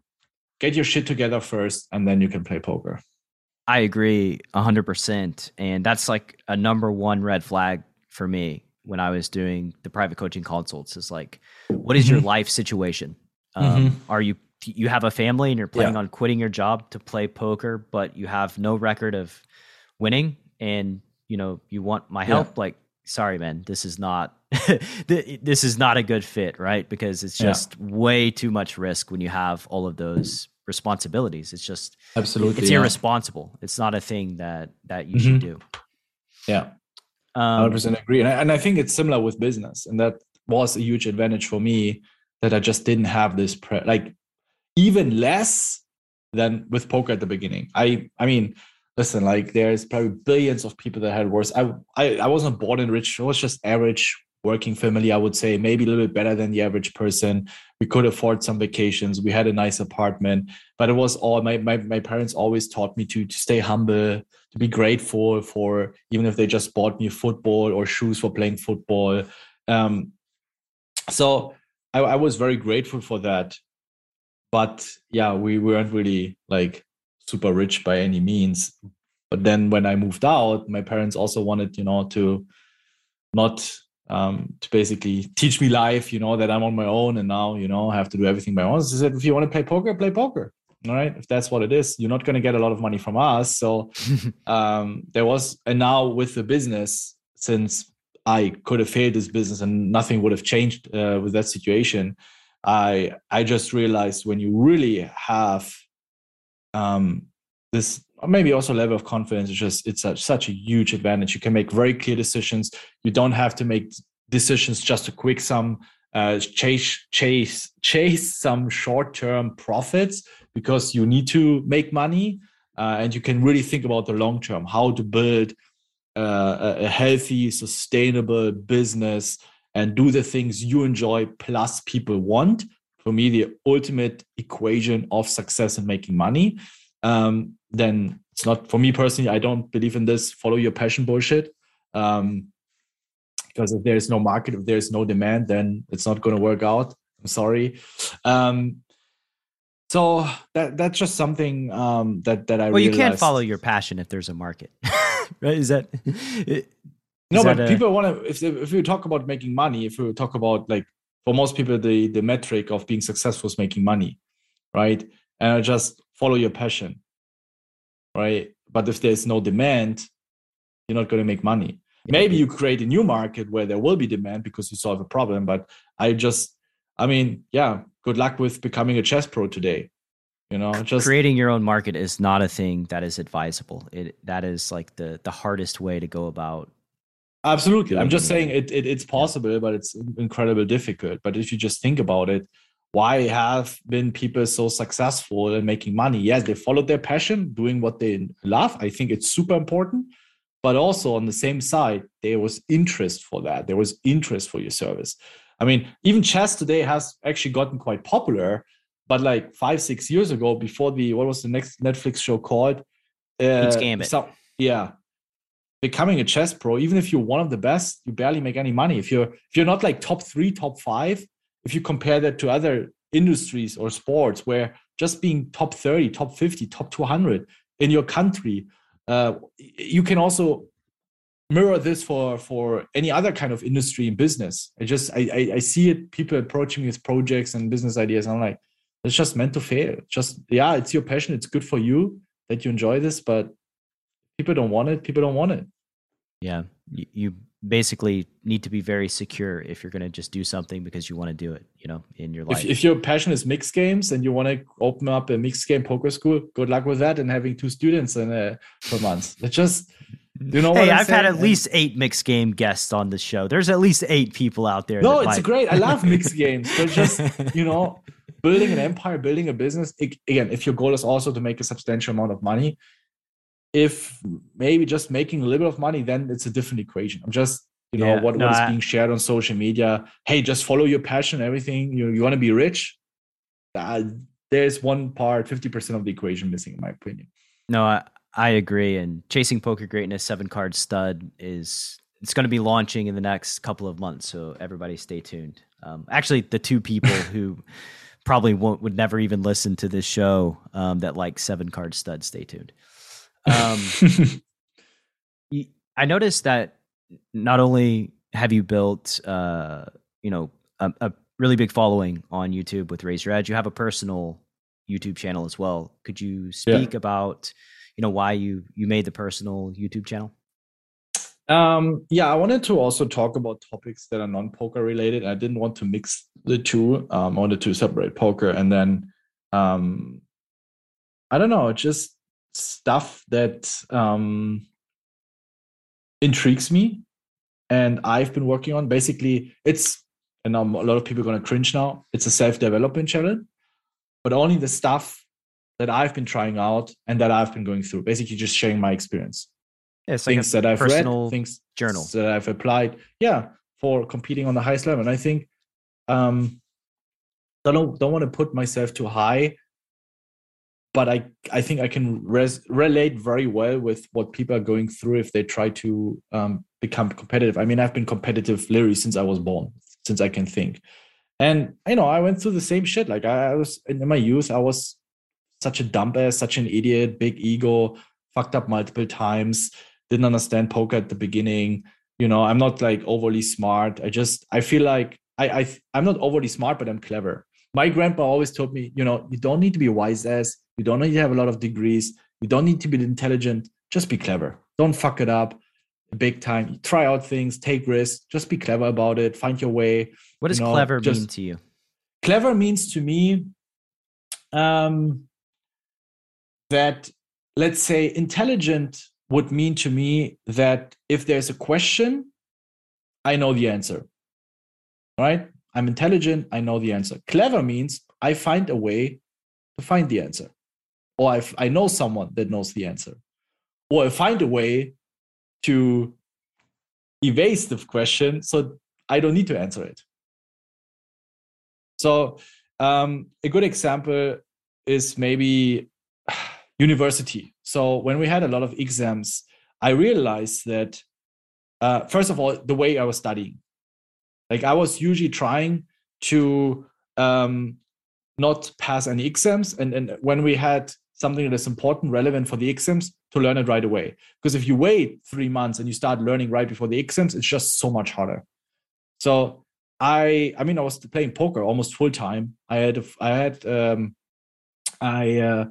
get your shit together first and then you can play poker. I agree 100%. And that's like a number one red flag for me when I was doing the private coaching consults is like, what is your Mhm. life situation? Um, Mhm. Are you, you have a family and you're planning Yeah. on quitting your job to play poker, but you have no record of winning and, you know, you want my Yeah. help? Like, sorry, man, this is not, this is not a good fit, right? Because it's Yeah. just way too much risk when you have all of those responsibilities. It's just, Absolutely. it's irresponsible. It's not a thing that that you should do. Yeah. Um, 100% agree. And I, and I think it's similar with business. And that was a huge advantage for me that I just didn't have this, pre- like, even less than with poker at the beginning. I, I mean, listen, like, there's probably billions of people that had worse. I, I, I wasn't born in rich, I was just average working family, I would say, maybe a little bit better than the average person. We could afford some vacations. We had a nice apartment, but it was all my, my, my parents always taught me to, to stay humble, to be grateful for even if they just bought me football or shoes for playing football. Um, so I, I was very grateful for that. But yeah, we weren't really like super rich by any means. But then when I moved out, my parents also wanted, you know, to not um, to basically teach me life, you know, that I'm on my own and now, you know, I have to do everything by myself. They said, if you want to play poker, play poker. All right. If that's what it is, you're not going to get a lot of money from us. So um, there was, and now with the business, since I could have failed this business and nothing would have changed uh, with that situation, I I just realized when you really have um, this maybe also level of confidence, is just it's such such a huge advantage. You can make very clear decisions. You don't have to make decisions just to quick some uh, chase chase chase some short term profits because you need to make money uh, and you can really think about the long term how to build uh, a, a healthy sustainable business and do the things you enjoy plus people want for me the ultimate equation of success and making money um, then it's not for me personally i don't believe in this follow your passion bullshit um, because if there's no market if there's no demand then it's not going to work out i'm sorry um, so that that's just something um, that that i well, you can't follow your passion if there's a market, right? Is that? is no that but a- people want to if, if we talk about making money if we talk about like for most people the the metric of being successful is making money right and I just follow your passion right? But if there's no demand you're not going to make money. Maybe you create a new market where there will be demand because you solve a problem but i just i mean yeah good luck with becoming a chess pro today you know just creating your own market is not a thing that is advisable. It that is like the the hardest way to go about absolutely. I'm just saying it, it it's possible but it's incredibly difficult. But if you just think about it why have been people so successful in making money? Yes they followed their passion doing what they love. I think it's super important. But also on the same side there was interest for that. There was interest for your service. I mean even chess today has actually gotten quite popular. But like five six years ago before the what was the next netflix show called? Uh, Gambit. So, yeah. Becoming a chess pro even if you're one of the best you barely make any money. If you're if you're not like top three top five if you compare that to other industries or sports where just being top 30 top 50 top 200 in your country uh, you can also mirror this for for any other kind of industry and business. I just I, I, I see it people approaching with projects and business ideas. I'm like it's just meant to fail. Just yeah it's your passion. It's good for you that you enjoy this but people don't want it. People don't want it. Yeah you basically need to be very secure if you're going to just do something because you want to do it you know in your life. if, if your passion is mixed games and you want to open up a mixed game poker school good luck with that and having two students in a per month. It's just you know hey i've saying? had at least eight mixed game guests on the show. There's at least eight people out there no it's might... great. I love mixed games. But just you know building an empire building a business. Again if your goal is also to make a substantial amount of money if maybe just making a little bit of money, then it's a different equation. I'm just, you know, yeah, what, no, what is being shared on social media. Hey, just follow your passion, everything. You you want to be rich. Uh, there's one part, 50% of the equation missing, in my opinion. No, I, I agree. And chasing poker greatness, seven card stud is it's going to be launching in the next couple of months. So everybody stay tuned. Um, actually, the two people who probably won't would never even listen to this show um, that like seven card stud, stay tuned. Um, I noticed that not only have you built, uh, you know, a, a, really big following on YouTube with Raise Your Edge, you have a personal YouTube channel as well. Could you speak yeah. about, you know, why you you made the personal YouTube channel? Um, yeah, I wanted to also talk about topics that are non-poker related. I didn't want to mix the two. Um, I wanted to separate poker and then, um, I don't know, just stuff that um, intrigues me and I've been working on. Basically, it's and a lot of people are going to cringe now. It's a self-development channel, but only the stuff that I've been trying out and that I've been going through. Basically, just sharing my experience. Yeah, things like that I've read, things journal that I've applied. Yeah, for competing on the highest level. And I think um, I don't don't want to put myself too high but I, I think I can res- relate very well with what people are going through if they try to um, become competitive. I mean, I've been competitive literally since I was born, since I can think. And, you know, I went through the same shit. Like I, I was in my youth, I was such a dumb ass, such an idiot, big ego, fucked up multiple times, didn't understand poker at the beginning. You know, I'm not like overly smart. I just, I feel like I, I I'm not overly smart, but I'm clever my grandpa always told me, you know, you don't need to be wise ass. You don't need to have a lot of degrees. You don't need to be intelligent. Just be clever. Don't fuck it up big time. You Try out things, take risks. Just be clever about it. Find your way. What does you know, clever mean to you? Clever means to me um, that, let's say, intelligent would mean to me that if there's a question, I know the answer. Right? I'm intelligent, I know the answer. Clever means I find a way to find the answer. Or I, know someone that knows the answer. Or I find a way to evade the question so I don't need to answer it. So, um, a good example is maybe university. So, when we had a lot of exams, I realized that, uh, first of all, the way I was studying. Like I was usually trying to um, not pass any exams, and, and when we had something that is important, relevant for the exams, to learn it right away. Because if you wait three months and you start learning right before the exams, it's just so much harder. So I, I mean, I was playing poker almost full time. I had, I had, um, I, uh,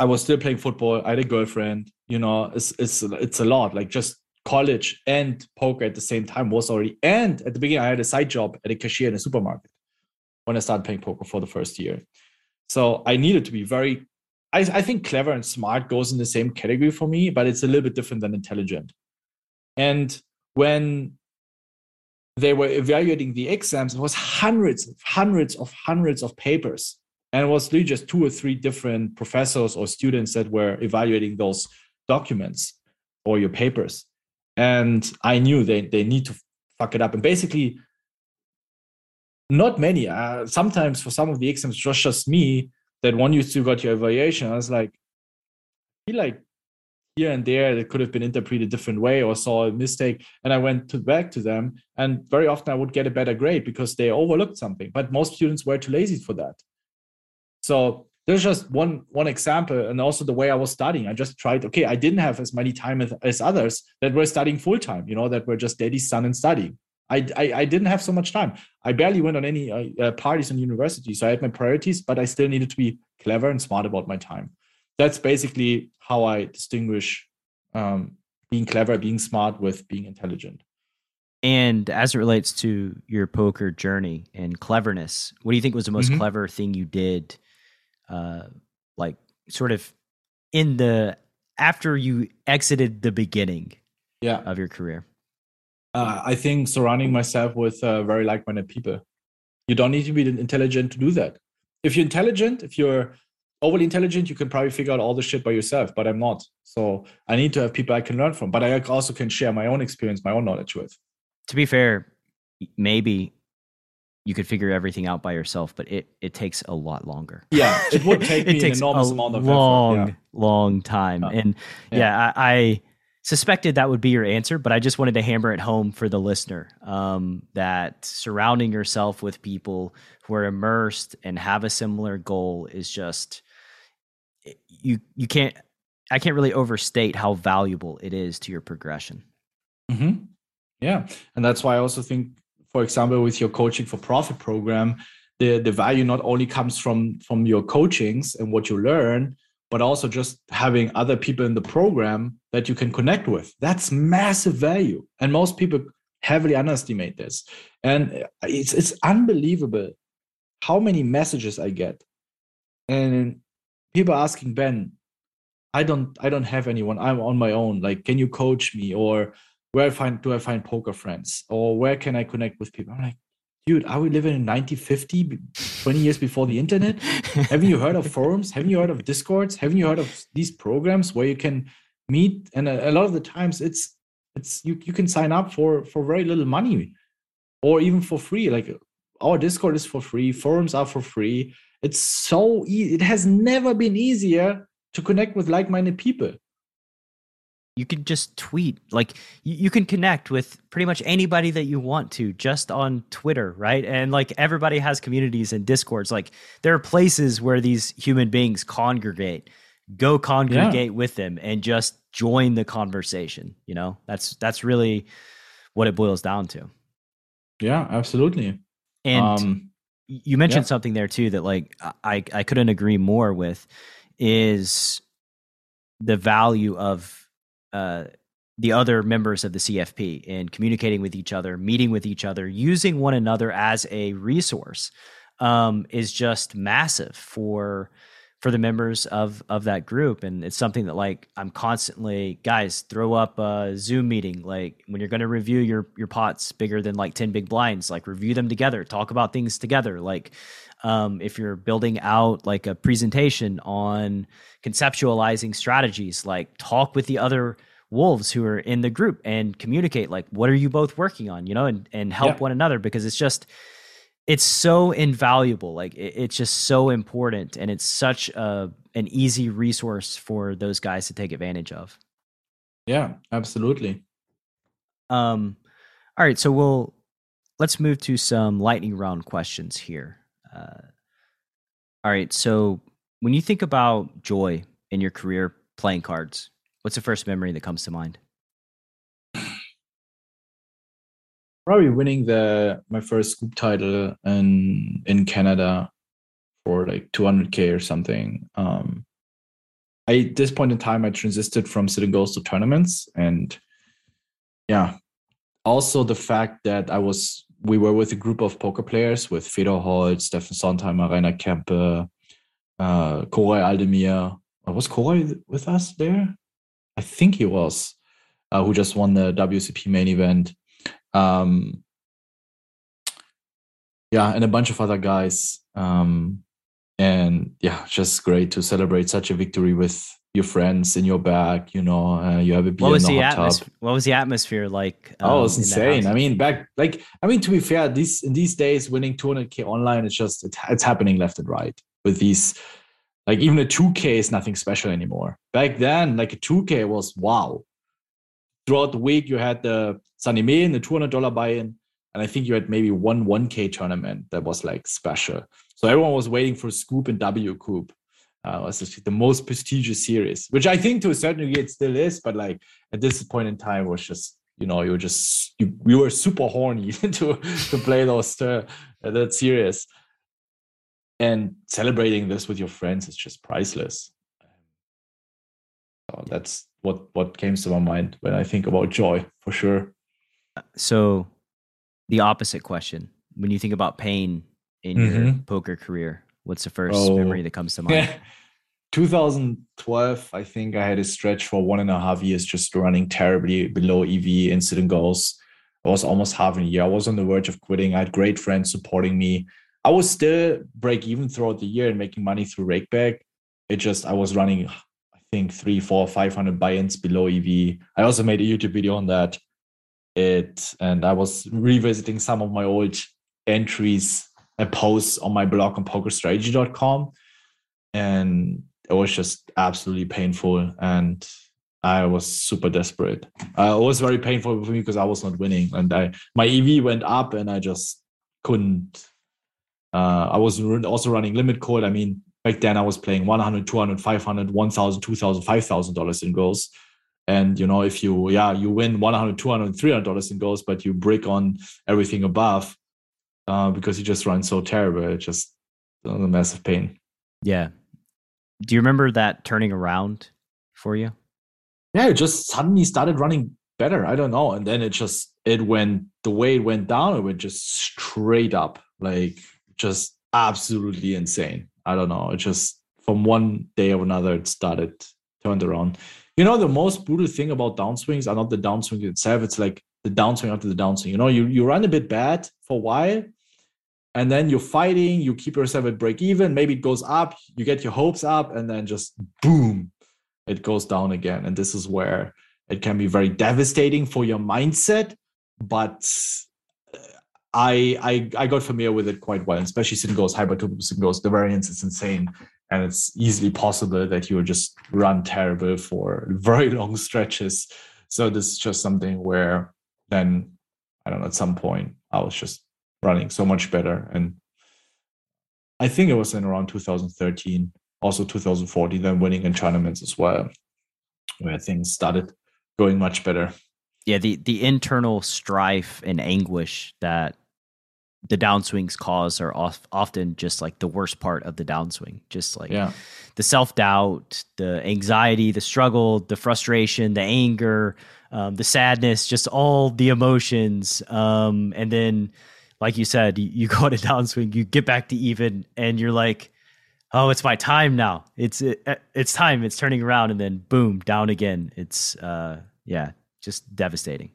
I was still playing football. I had a girlfriend. You know, it's it's it's a lot. Like just college and poker at the same time was already and at the beginning i had a side job at a cashier in a supermarket when i started playing poker for the first year. So i needed to be very I, I think clever and smart goes in the same category for me but it's a little bit different than intelligent. And when they were evaluating the exams it was hundreds hundreds of hundreds of papers. And it was really just two or three different professors or students that were evaluating those documents or your papers and i knew they, they need to fuck it up. And basically not many. Uh, sometimes for some of the exams just just me that one you still got your evaluation. I was like I feel like here and there that could have been interpreted a different way or saw a mistake. And i went to back to them. And very often i would get a better grade because they overlooked something. But most students were too lazy for that. So there's just one one example and also the way i was studying. I just tried okay i didn't have as many time as, as others that were studying full time you know that were just daddy's son and studying. I, I, I didn't have so much time. I barely went on any uh, uh, parties in university so i had my priorities but i still needed to be clever and smart about my time. That's basically how i distinguish um, being clever being smart with being intelligent. And as it relates to your poker journey and cleverness what do you think was the most mm-hmm. clever thing you did uh, like sort of in the after you exited the beginning yeah. of your career? Uh, I think surrounding myself with uh, very like-minded people. You don't need to be intelligent to do that. If you're intelligent, if you're overly intelligent, you can probably figure out all the shit by yourself. But I'm not, so I need to have people I can learn from. But I also can share my own experience, my own knowledge with. To be fair, maybe you could figure everything out by yourself, but it it takes a lot longer. Yeah, it would take it takes an enormous a amount of long, effort. Yeah. long time. Yeah. And yeah, yeah I, I, suspected that would be your answer, but I just wanted to hammer it home for the listener um, that surrounding yourself with people who are immersed and have a similar goal is just you you can't I can't really overstate how valuable it is to your progression. Mm-hmm. Yeah, and that's why I also think for example, with your coaching for profit program, the, the value not only comes from from your coachings and what you learn, but also just having other people in the program that you can connect with. That's massive value. And most people heavily underestimate this. And it's it's unbelievable how many messages I get. And people asking Ben, I don't I don't have anyone. I'm on my own. Like, can you coach me? Or where I find do I find poker friends or where can I connect with people? I'm like, dude, are we living in 1950, 20 years before the internet? Haven't you heard of forums? Haven't you heard of discords? Haven't you heard of these programs where you can meet? And a, a lot of the times it's it's you you can sign up for for very little money or even for free. Like our Discord is for free, forums are for free. It's so easy. It has never been easier to connect with like-minded people you can just tweet like you, you, can connect with pretty much anybody that you want to just on twitter right? And like everybody has communities and discords. Like there are places where these human beings congregate go congregate yeah. with them and just join the conversation you know? That's that's really what it boils down to. Yeah absolutely. And um, you mentioned yeah. something there too that like i i couldn't agree more with is the value of uh, the other members of the CFP in communicating with each other, meeting with each other, using one another as a resource um, is just massive for for the members of of that group. And it's something that like i'm constantly guys throw up a zoom meeting. Like when you're going to review your your pots bigger than like 10 big blinds like review them together talk about things together. Like um, if you're building out like a presentation on conceptualizing strategies, like talk with the other wolves who are in the group and communicate like what are you both working on you know and and help yeah. one another because it's just it's so invaluable like it, it's just so important and it's such a an easy resource for those guys to take advantage of. Yeah absolutely. Um all right so we'll let's move to some lightning round questions here uh, all right. So when you think about joy in your career playing cards, what's the first memory that comes to mind? Probably winning the my first scoop title in in Canada for like 200k or something. Um, I at this point in time I transited from sit and goes to tournaments, and yeah. Also, the fact that I was we were with a group of poker players with Fedor Holz, Steffen Sontheimer, Rainer Kempe, uh, Koray Aldemir. Uh, was Koray with us there? I think he was, uh, who just won the WSOP main event. Um, yeah, and a bunch of other guys. Um, and yeah, just great to celebrate such a victory with your friends in your back. You know, uh, you have a beer what was in the, the hot tub. atmosphere? What was the atmosphere like? Oh, um, it's in that insane. I mean, back like I mean, to be fair, these in these days, winning 200k online, it's just it's, it's happening left and right with these. Like even a 2k is nothing special anymore. Back then, like a 2k was wow. Throughout the week, you had the Sunny Main, the $200 buy-in, and I think you had maybe one 1k tournament that was like special. So everyone was waiting for SCOOP and WCOOP. Uh, was just the most prestigious series, which I think to a certain degree it still is, but like at this point in time was just you know you were just you, you were super horny to to play those uh, that series. And celebrating this with your friends is just priceless. So that's what what came to my mind when i think about joy for sure. So, the opposite question: When you think about pain in your Mhm. poker career, what's the first Oh. memory that comes to mind? 2012 i think i had a stretch for one and a half years just running terribly below ev in sit and goes. I was almost half a year. I was on the verge of quitting. I had great friends supporting me. I was still break even throughout the year and making money through rakeback it just i was running i think three four five hundred buy-ins below ev i also made a youtube video on that. It and i was revisiting some of my old entries and posts on my blog on pokerstrategy.com and it was just absolutely painful and i was super desperate. Uh, it was very painful for me because i was not winning and i my ev went up and i just couldn't uh, i was also running limit code. I mean back then i was playing 100 200 500 1000 2000 5000 dollar sit and goes. And you know if you yeah you win 100 200 300 dollar sit and goes but you break on everything above uh, because you just run so terrible it's just a massive pain Yeah. Do you remember that turning around for you? yeah, it just suddenly started running better. I don't know. And then it just it went the way it went down, it went just straight up. Like just absolutely insane. I don't know. It just from one day or another it started turned around. You know, the most brutal thing about downswings are not the downswing itself. It's like the downswing after the downswing. You know, you you run a bit bad for a while, and then you're fighting, you keep yourself at break even, maybe it goes up, you get your hopes up, and then just boom, it goes down again. And this is where it can be very devastating for your mindset. But uh, I I I got familiar with it quite well, especially hyper turbo sit and goes. The variance is insane. And it's easily possible that you will just run terrible for very long stretches. So this is just something where then I don't know, at some point I was just running so much better. And I think it was in around 2013, also 2014, then winning in tournaments as well, where things started going much better. Yeah, the the internal strife and anguish that the downswings cause are off, often just like the worst part of the downswing. Just like Yeah. the self doubt, the anxiety, the struggle, the frustration, the anger, um, the sadness, just all the emotions. Um, and then, like you said, you, go to downswing, you get back to even, and you're like, "Oh, it's my time now. It's it, it's time. It's turning around." And then, boom, down again. It's uh, yeah, just devastating.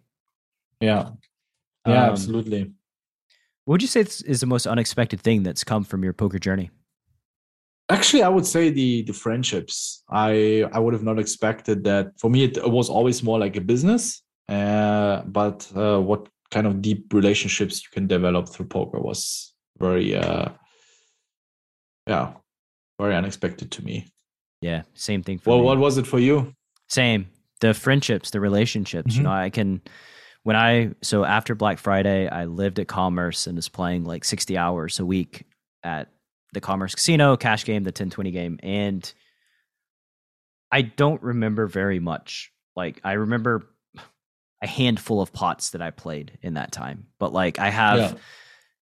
Yeah. Yeah, Um, absolutely. What would you say is is the most unexpected thing that's come from your poker journey? Actually, I would say the the friendships. I I would have not expected that. For me, it was always more like a business. Uh, but uh, what kind of deep relationships you can develop through poker was very, uh, yeah, very unexpected to me. Yeah, same thing for Well, me. what was it for you? Same. The friendships, the relationships. Mhm. You know, I can when I so after Black Friday, I lived at Commerce and was playing like 60 hours a week at the Commerce Casino, cash game, the 1020 game. And I don't remember very much. Like I remember a handful of pots that I played in that time. But like I have Yeah.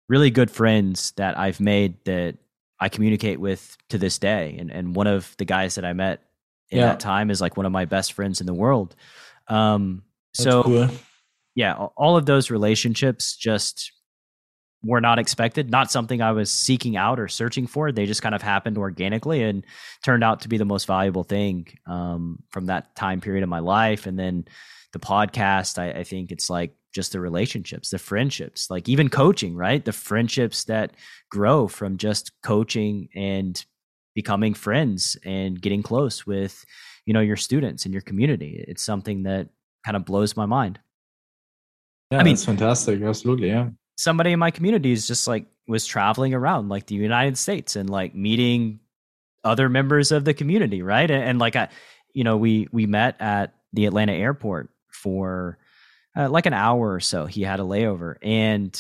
really good friends that I've made that I communicate with to this day. And and one of the guys that I met in Yeah. that time is like one of my best friends in the world. Um That's so cool. yeah, all of those relationships just were not expected, not something I was seeking out or searching for. They just kind of happened organically and turned out to be the most valuable thing um, from that time period of my life. And then the podcast, I, I think it's like just the relationships, the friendships, like even coaching, right? The friendships that grow from just coaching and becoming friends and getting close with, you know, your students and your community. It's something that kind of blows my mind. Yeah, I mean, it's fantastic. Absolutely. Yeah somebody in my community is just like was traveling around like the United States and like meeting other members of the community, right? And, and like I, you know, we we met at the Atlanta airport for uh, like an hour or so. He had a layover, and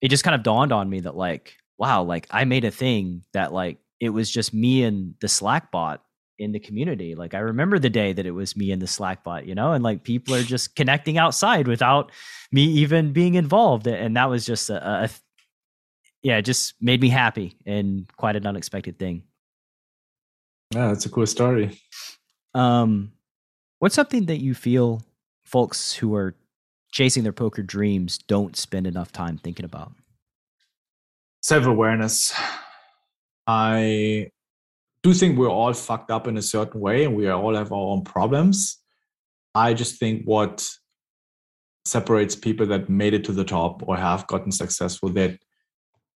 it just kind of dawned on me that like, wow, like I made a thing that like it was just me and the Slack bot in the community. Like I remember the day that it was me and the Slack bot, you know, and like people are just connecting outside without me even being involved. And that was just a, a yeah, it just made me happy and quite an unexpected thing. Yeah, that's a cool story. Um, what's something that you feel folks who are chasing their poker dreams don't spend enough time thinking about? Self awareness. I do think we're all fucked up in a certain way and we all have our own problems. I just think what separates people that made it to the top or have gotten successful that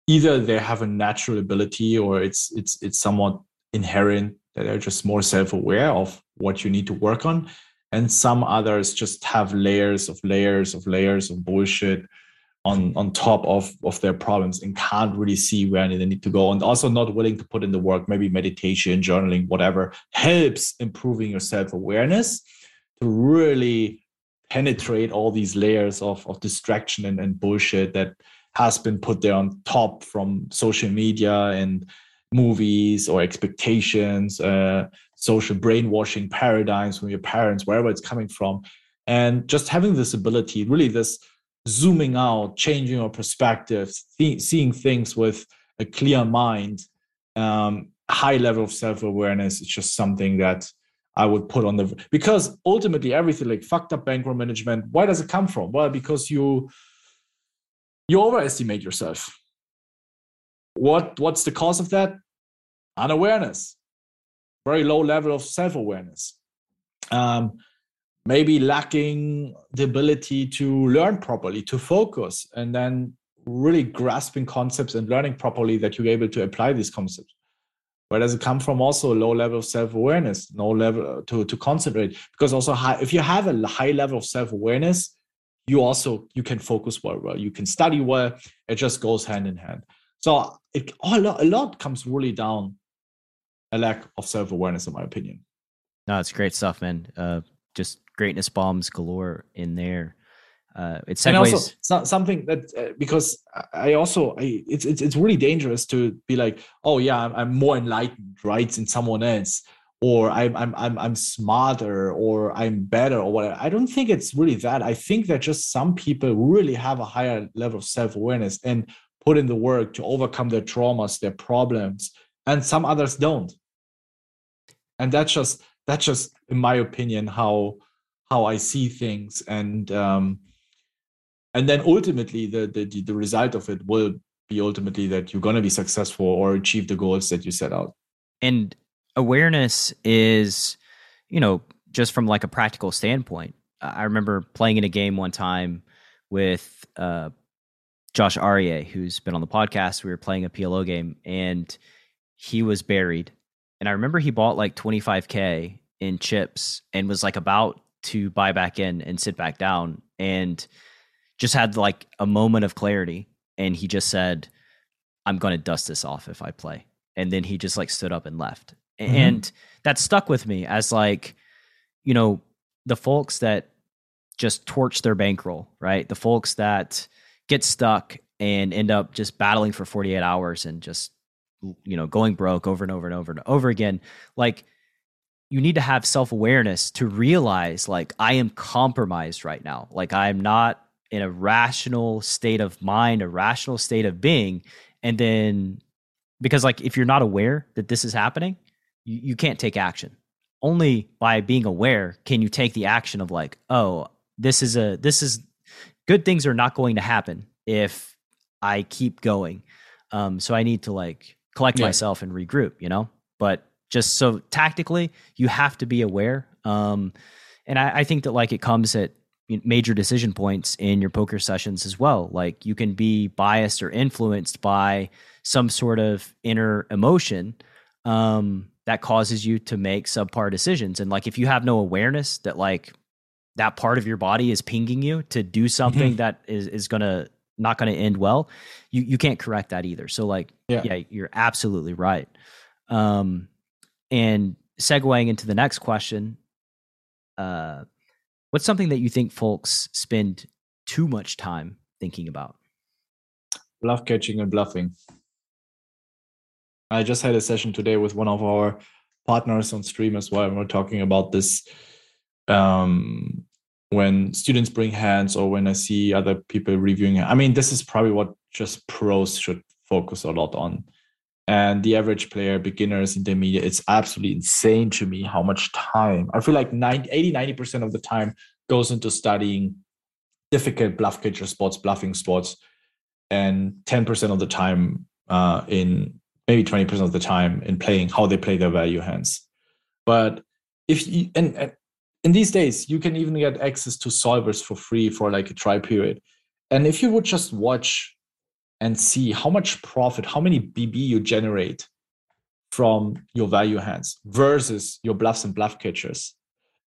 either they have a natural ability or it's it's it's somewhat inherent that they're just more self-aware of what you need to work on and some others just have layers of layers of layers of bullshit on on top of of their problems and can't really see where they need to go. And also not willing to put in the work maybe meditation journaling whatever helps improving your self-awareness to really penetrate all these layers of, of distraction and, and bullshit that has been put there on top from social media and movies or expectations uh, social brainwashing paradigms from your parents wherever it's coming from and just having this ability really this zooming out, changing your perspective, th- seeing things with a clear mind, um, high level of self awareness. It's just something that I would put on the because ultimately everything like fucked up bankroll management. Why does it come from? Well, because you you overestimate yourself. What what's the cause of that? Unawareness, very low level of self awareness. Um, maybe lacking the ability to learn properly, to focus, and then really grasping concepts and learning properly that you're able to apply these concepts. Where does it come from? Also, a low level of self awareness, no level to, to concentrate. Because also, high, if you have a high level of self awareness, you also you can focus well, well. You can study well. It just goes hand in hand. So it lot, a lot comes really down a lack of self awareness, in my opinion. No, it's great stuff, man. Uh, just greatness bombs galore in there. Uh, it segues. And also something that uh, because I also I, it's, it's it's really dangerous to be like, oh yeah, I'm, I'm more enlightened, right, than someone else, or I'm I'm I'm I'm smarter, or I'm better, or whatever. I don't think it's really that. I think that just some people really have a higher level of self awareness and put in the work to overcome their traumas, their problems, and some others don't. And that's just that's just, in my opinion, how how I see things, and um, and then ultimately the, the the result of it will be ultimately that you're going to be successful or achieve the goals that you set out. And awareness is, you know, just from like a practical standpoint. I remember playing in a game one time with uh, Josh Arieh, who's been on the podcast. We were playing a PLO game, and he was buried. And I remember he bought like 25k in chips and was like about to buy back in and sit back down and just had like a moment of clarity. And he just said i'm going to dust this off if i play. And then he just like stood up and left. Mm-hmm. and that stuck with me as like you know the folks that just torch their bankroll right? The folks that get stuck and end up just battling for 48 hours and just you know going broke over and over and over and over again like you need to have self-awareness to realize like i am compromised right now. Like i'm not in a rational state of mind a rational state of being. And then because like if you're not aware that this is happening you, you can't take action. Only by being aware can you take the action of like oh this is a this is good things are not going to happen if I keep going. Um, so I need to like collect Yeah. myself and regroup, you know. But just so tactically, you have to be aware. Um, and I, I think that like it comes at major decision points in your poker sessions as well. Like you can be biased or influenced by some sort of inner emotion um, that causes you to make subpar decisions. And like if you have no awareness that like that part of your body is pinging you to do something that is is gonna not gonna end well, you you can't correct that either. So like Yeah. yeah, you're absolutely right. Um, and segueing into the next question, uh, what's something that you think folks spend too much time thinking about? bluff catching and bluffing. I just had a session today with one of our partners on stream as well. And we're talking about this um, when students bring hands or when I see other people reviewing. I mean, this is probably what just pros should focus a lot on. And the average player, beginners, intermediate, it's absolutely insane to me how much time. I feel like 90, 80, 90% of the time goes into studying difficult bluff catcher spots, bluffing spots and 10% of the time uh, in maybe 20% of the time in playing how they play their value hands but if you and, and in these days you can even get access to solvers for free for like a try period. And if you would just watch and see how much profit how many bb you generate from your value hands versus your bluffs and bluff catchers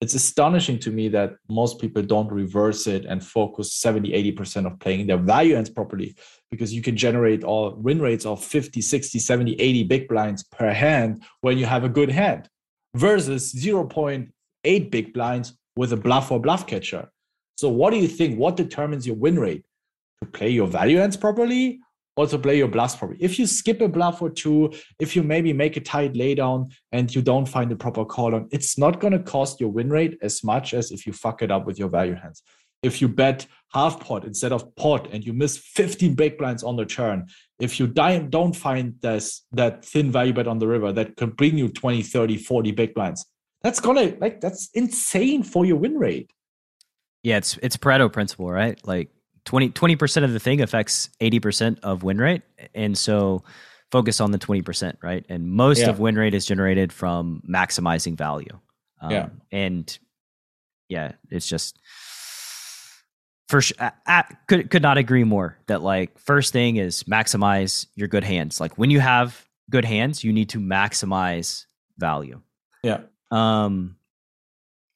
it's astonishing to me that most people don't reverse it and focus 70 80% of playing their value hands properly because you can generate all win rates of 50 60 70 80 big blinds per hand when you have a good hand versus 0.8 big blinds with a bluff or bluff catcher. So what do you think? What determines your win rate? To play your value hands properly or to play your bluffs properly? If you skip a bluff or two if you maybe make a tight laydown and you don't find the proper call on it's not going to cost your win rate as much as if you fuck it up with your value hands. If you bet half pot instead of pot and you miss 15 big blinds on the turn if you don't find this that thin value bet on the river that can bring you 20 30 40 big blinds that's gonna like that's insane for your win rate Yeah, it's it's Pareto principle, right? Like 20 percent of the thing affects eighty percent of win rate, and so focus on the twenty percent, right? And most Yeah. of win rate is generated from maximizing value. Um, Yeah. and yeah, it's just for I, I could could not agree more that like first thing is maximize your good hands. Like when you have good hands, you need to maximize value. yeah Um,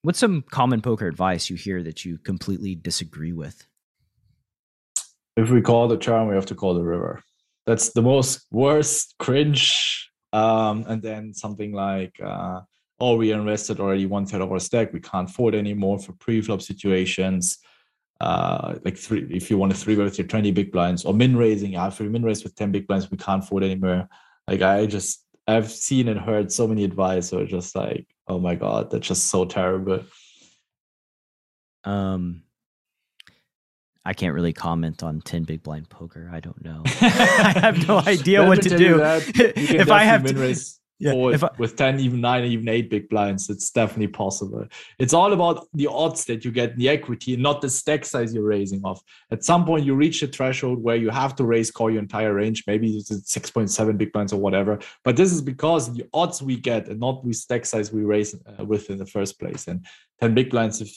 what's some common poker advice you hear that you completely disagree with? if we call the turn, we have to call the river. That's the most worst cringe. Um, and then something like, uh, oh, we invested already one third of our stack. We can't afford anymore for pre-flop situations. Uh, like three, if you want to three bet with your 20 big blinds or min raising, yeah, if you min raise with 10 big blinds, we can't afford anymore. Like I just, I've seen and heard so many advice or just like, oh my God, that's just so terrible. Um, I can't really comment on 10 big blind poker. I don't know. I have no idea what to do. If I have to, yeah, if I, with 10, even 9, even 8 big blinds. It's definitely possible. It's all about the odds that you get in the equity, not the stack size you're raising off. At some point, you reach a threshold where you have to raise call your entire range. Maybe it's 6.7 big blinds or whatever. But this is because the odds we get and not the stack size we raise uh, with in the first place. And 10 big blinds, if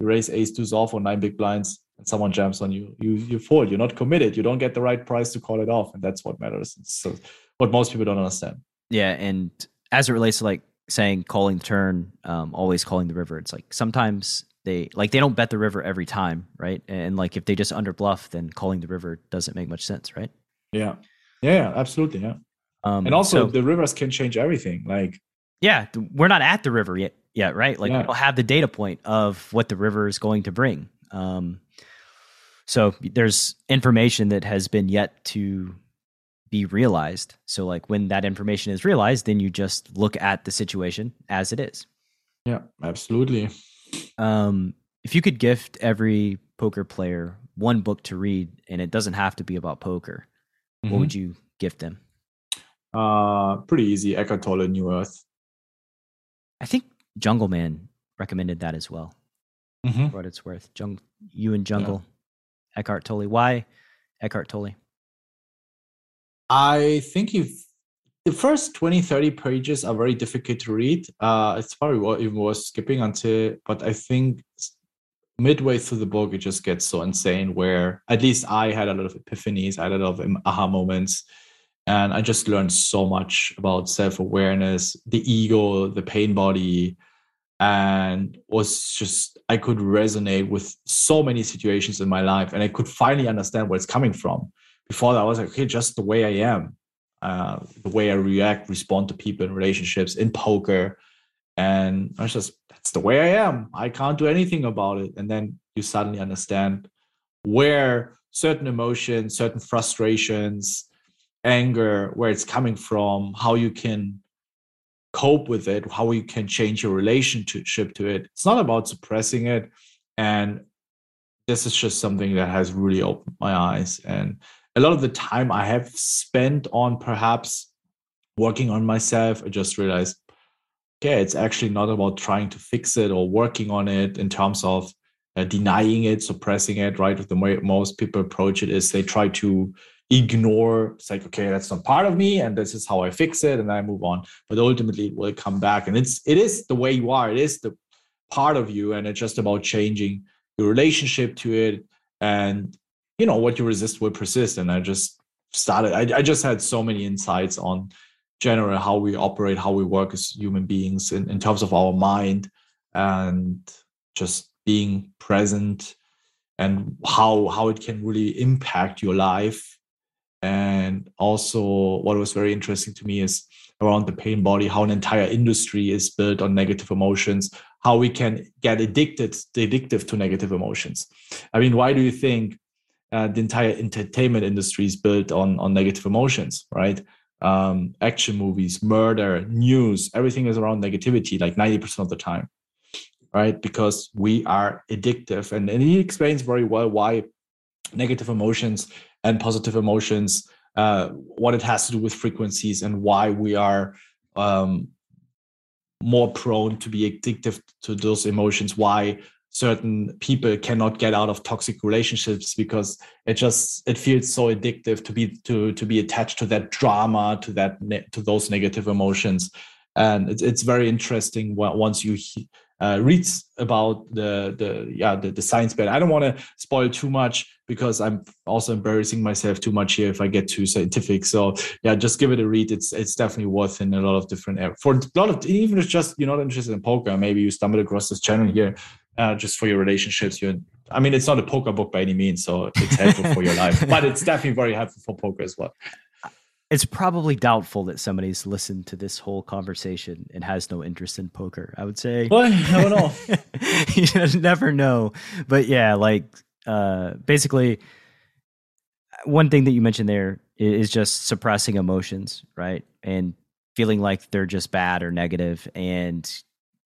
you raise ace twos off or nine big blinds and someone jumps on you, you you fold. You're not committed. You don't get the right price to call it off. And that's what matters. So what most people don't understand. Yeah. And as it relates to like saying calling the turn, um, always calling the river, it's like sometimes they like they don't bet the river every time, right? And like if they just under bluff, then calling the river doesn't make much sense, right? Yeah. Yeah, yeah, absolutely. Yeah. Um, And also so- the rivers can change everything. Like yeah, we're not at the river yet, yet, right? Like Yeah. we don't have the data point of what the river is going to bring. Um, so there's information that has been yet to be realized. So like when that information is realized, then you just look at the situation as it is. yeah, absolutely. Um, if you could gift every poker player one book to read, and it doesn't have to be about poker, what Mhm. would you gift them? uh pretty easy. Eckhart Tolle, New Earth. I think Jungleman recommended that as well. Mhm. for what it's worth. Jung, you and Jungle. Eckhart Tolle. Why Eckhart Tolle? I think if the first 20, 30 pages are very difficult to read. Uh, it's probably what even was skipping until, but I think midway through the book, it just gets so insane where at least I had a lot of epiphanies, I had a lot of aha moments. And I just learned so much about self awareness, the ego, the pain body, and was just, I could resonate with so many situations in my life. And I could finally understand where it's coming from. Before that, I was like, okay, just the way I am, uh, the way I react, respond to people in relationships, in poker. And I was just, that's the way I am. I can't do anything about it. And then you suddenly understand where certain emotions, certain frustrations, anger, where it's coming from, how you can cope with it, how you can change your relationship to it. It's not about suppressing it. And this is just something that has really opened my eyes. And a lot of the time I have spent on perhaps working on myself, I just realized, okay, it's actually not about trying to fix it or working on it in terms of uh, denying it, suppressing it, right? The way most people approach it is they try to ignore it's like okay that's not part of me and this is how i fix it and i move on but ultimately it will come back and it's it is the way you are it is the part of you and it's just about changing your relationship to it and you know what you resist will persist and i just started I, I just had so many insights on general how we operate how we work as human beings in, in terms of our mind and just being present and how how it can really impact your life. And also what was very interesting to me is around the pain body how an entire industry is built on negative emotions how we can get addicted addictive to negative emotions. I mean why do you think uh, the entire entertainment industry is built on on negative emotions, right? Um, action movies, murder, news, everything is around negativity, like ninety percent of the time, right? Because we are addictive, and, and he explains very well why negative emotions and positive emotions, uh, what it has to do with frequencies, and why we are um, more prone to be addictive to those emotions. Why certain people cannot get out of toxic relationships because it just it feels so addictive to be to to be attached to that drama to that to those negative emotions. And it's, it's very interesting once you uh, read about the the yeah the, the science bit i don't want to spoil too much because i'm also embarrassing myself too much here if i get too scientific. So yeah just give it a read. It's it's definitely worth in a lot of different areas. For a lot of even if just you're not interested in poker maybe you stumble across this channel here uh, just for your relationships. You, I mean, it's not a poker book by any means, so it's helpful for your life, but it's definitely very helpful for poker as well. It's probably doubtful that somebody's listened to this whole conversation and has no interest in poker. I would say. Well, never know. you never know, but yeah, like uh, basically, one thing that you mentioned there is just suppressing emotions, right? And feeling like they're just bad or negative and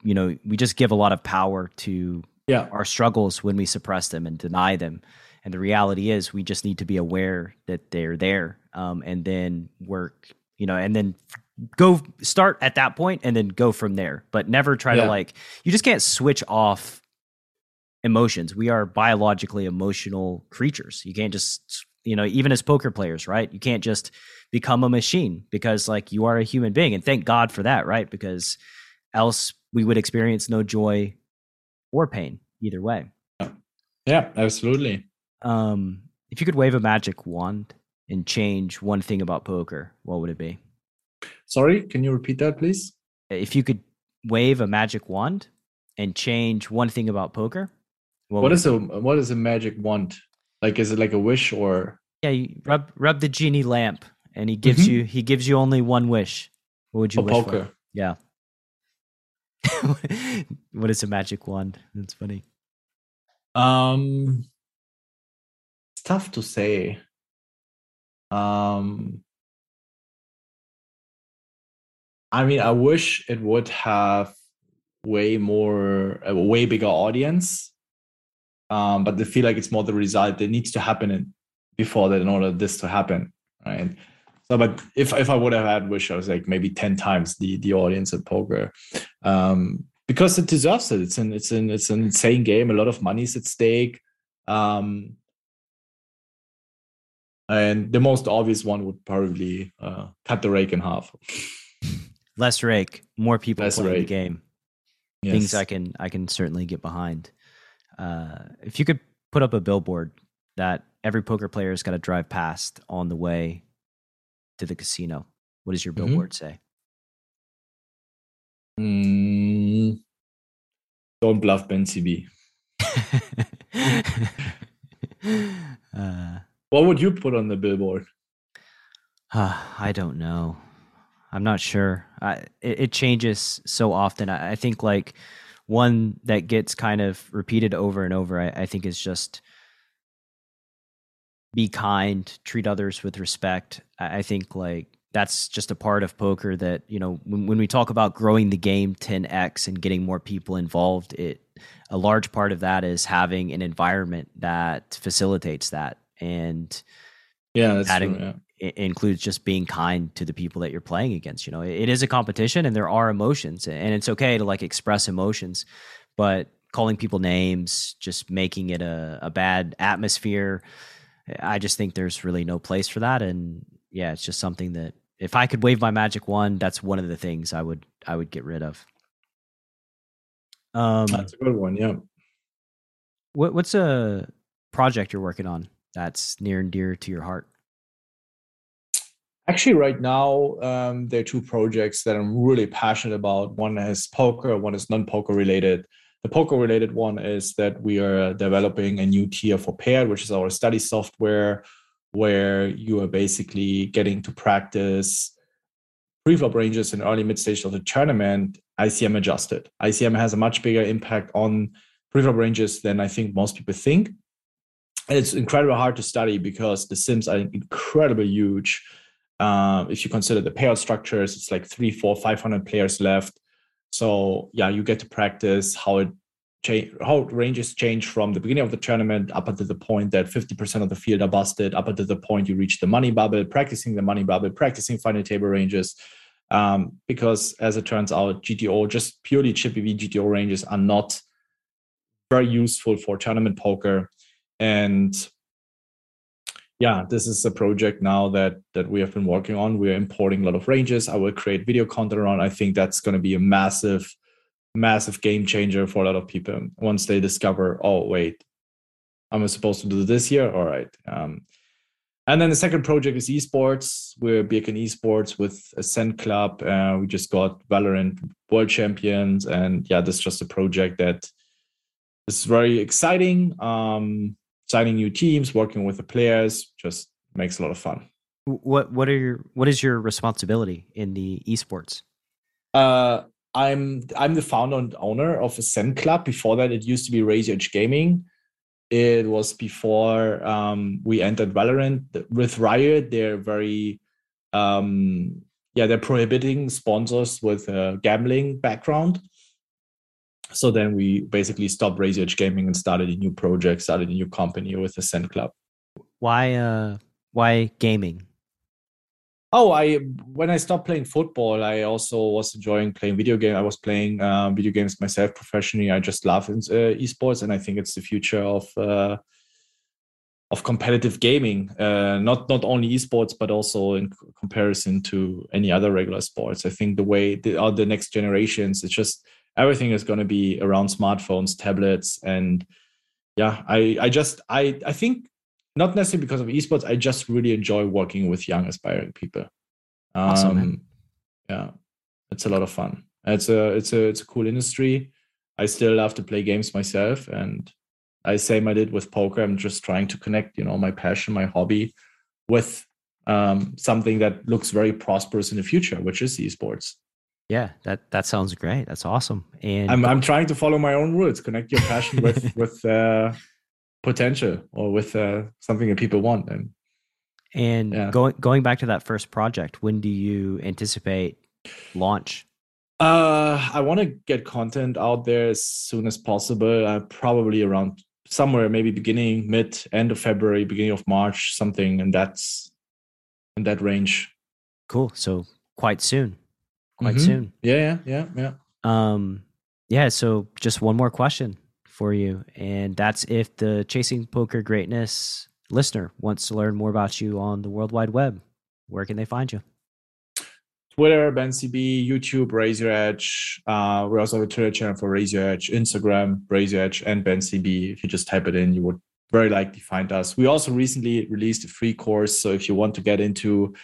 you know we just give a lot of power to yeah. our struggles when we suppress them and deny them. And the reality is we just need to be aware that they're there um, and then work you know and then go start at that point and then go from there. But never try yeah. to like you just can't switch off emotions. We are biologically emotional creatures. You can't just you know even as poker players right? You can't just become a machine because like you are a human being and thank god for that right? Because else we would experience no joy or pain either way. Yeah, absolutely. Um, if you could wave a magic wand and change one thing about poker, what would it be? Sorry, can you repeat that, please? If you could wave a magic wand and change one thing about poker, what, what is a what is a magic wand? Like, is it like a wish or? Yeah, you rub rub the genie lamp, and he gives mm-hmm. you he gives you only one wish. What would you a wish poker. for? Yeah. what is a magic wand? That's funny. Um, it's tough to say. Um, I mean, I wish it would have way more, a way bigger audience. Um, but I feel like it's more the result that needs to happen before that in order this to happen, right? So, but if if I would have had wish, I was like maybe ten times the the audience at poker, um, because it deserves it. It's an it's an it's an insane game. A lot of money is at stake. Um, and the most obvious one would probably uh, cut the rake in half. Less rake, more people Less playing rake. the game. Yes. Things I can I can certainly get behind. Uh, if you could put up a billboard that every poker player has got to drive past on the way to the casino, what does your Mhm. billboard say? Mm, don't bluff BenCB. uh, What would you put on the billboard? Uh, I don't know. I'm not sure. I, it, it changes so often. I, I think like one that gets kind of repeated over and over. I, I think is just be kind, treat others with respect. I, I think like that's just a part of poker that you know when, when we talk about growing the game 10x and getting more people involved. It a large part of that is having an environment that facilitates that and Yeah, Adding- true. Yeah. it includes just being kind to the people that you're playing against. You know, it it is a competition and there are emotions and it's okay to like express emotions, but calling people names, just making it a, a bad atmosphere. I just think there's really no place for that. And yeah, it's just something that if I could wave my magic wand, that's one of the things I would, I would get rid of. Um, That's a good one. Yeah. what, what's a project you're working on that's near and dear to your heart? Actually, right now, um, there are two projects that I'm really passionate about. One is poker, one is non poker related. The poker related one is that we are developing a new tier for Paired, which is our study software, where you are basically getting to practice preflop ranges in early mid stage of the tournament, ICM adjusted. ICM has a much bigger impact on preflop ranges than I think most people think. And it's incredibly hard to study because the sims are incredibly huge. Um, if you consider the payout structures, it's like three, four, five hundred players left. So yeah, you get to practice how it change, how ranges change from the beginning of the tournament up until the point that fifty percent of the field are busted, up until the point you reach the money bubble, practicing the money bubble, practicing final table ranges. Um, because as it turns out, GTO just purely chip EV GTO ranges are not very useful for tournament poker, and yeah, this is a project now that that we have been working on. We're importing a lot of ranges. I will create video content around. I think that's going to be a massive, massive game changer for a lot of people once they discover, oh wait, am I supposed to do this here? All right. Um, and then the second project is esports. We're big in esports with Acend Club. Uh, we just got Valorant World Champions, and yeah, this is just a project that is very exciting. Um, signing new teams, working with the players, just makes a lot of fun. What what are your what is your responsibility in the esports? Uh, I'm I'm the founder and owner of Acend Club. Before that, it used to be Raise Your Edge Gaming. It was before um, we entered Valorant with Riot. They're very um, yeah, they're prohibiting sponsors with a gambling background. So then we basically stopped Raise Your Edge Gaming and started a new project, started a new company with Acend Club. Why uh why gaming? Oh, I when I stopped playing football, I also was enjoying playing video game. I was playing um, video games myself professionally. I just love uh, esports, and I think it's the future of uh, of competitive gaming. Uh, not not only esports, but also in comparison to any other regular sports. I think the way the are the next generations, it's just everything is going to be around smartphones, tablets, and yeah, I I just I I think not necessarily because of esports. I just really enjoy working with young aspiring people. Um, Awesome. Yeah, it's a lot of fun. It's a it's a it's a cool industry. I still love to play games myself, and I same I did with poker. I'm just trying to connect, you know, my passion, my hobby, with um, something that looks very prosperous in the future, which is esports. Yeah, that that sounds great. That's awesome. And I'm I'm trying to follow my own rules. Connect your passion with with uh, potential or with uh, something that people want, and and yeah. going going back to that first project, when do you anticipate launch? Uh, I want to get content out there as soon as possible. Uh, probably around somewhere, maybe beginning, mid, end of February, beginning of March, something, and that's in that range. Cool. So quite soon. Quite Mhm. soon. Yeah, yeah, yeah, yeah. Um, yeah. So just one more question for you, and that's if the Chasing Poker Greatness listener wants to learn more about you on the World Wide Web, where can they find you? Twitter, BenCB, YouTube, Raise Your Edge. Uh, we also have a Twitter channel for Raise Your Edge, Instagram, Raise Your Edge, and BenCB. If you just type it in, you would very likely find us. We also recently released a free course. So if you want to get into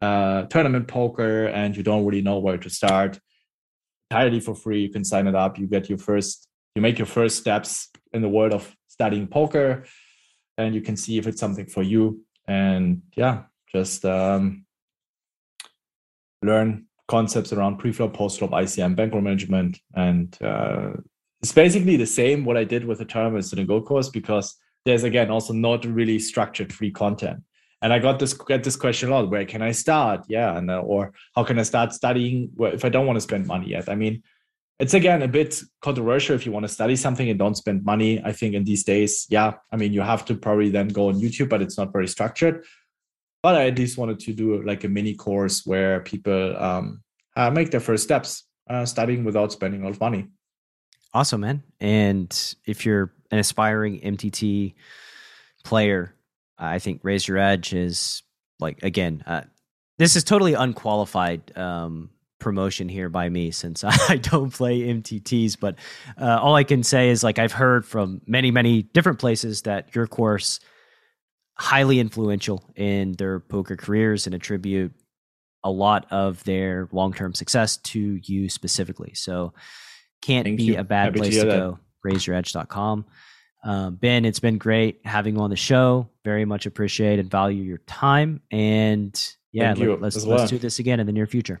uh, tournament poker and you don't really know where to start, entirely for free, you can sign it up. You get your first, you make your first steps in the world of studying poker, and you can see if it's something for you. And yeah, just um, learn concepts around pre-flop, post-flop, ICM, bankroll management, and uh, it's basically the same what I did with the tournaments in the Go course because there's again also not really structured free content. And I got this get this question a lot: Where can I start? Yeah, and uh, or how can I start studying if I don't want to spend money yet? I mean, it's again a bit controversial if you want to study something and don't spend money. I think in these days, yeah, I mean, you have to probably then go on YouTube, but it's not very structured but I at least wanted to do like a mini course where people um, uh, make their first steps uh, studying without spending a lot of money. Awesome, man. And if you're an aspiring MTT player, I think Raise Your Edge is like, again, uh, this is totally unqualified um, promotion here by me since I don't play MTTs. But uh, all I can say is like I've heard from many, many different places that your course – highly influential in their poker careers and attribute a lot of their long term success to you specifically. So can't Thank be you. a bad Happy place to, to go. RaiseYourEdge.com. Um, ben, it's been great having you on the show. Very much appreciate and value your time. And yeah, let, us let's, let's do this again in the near future.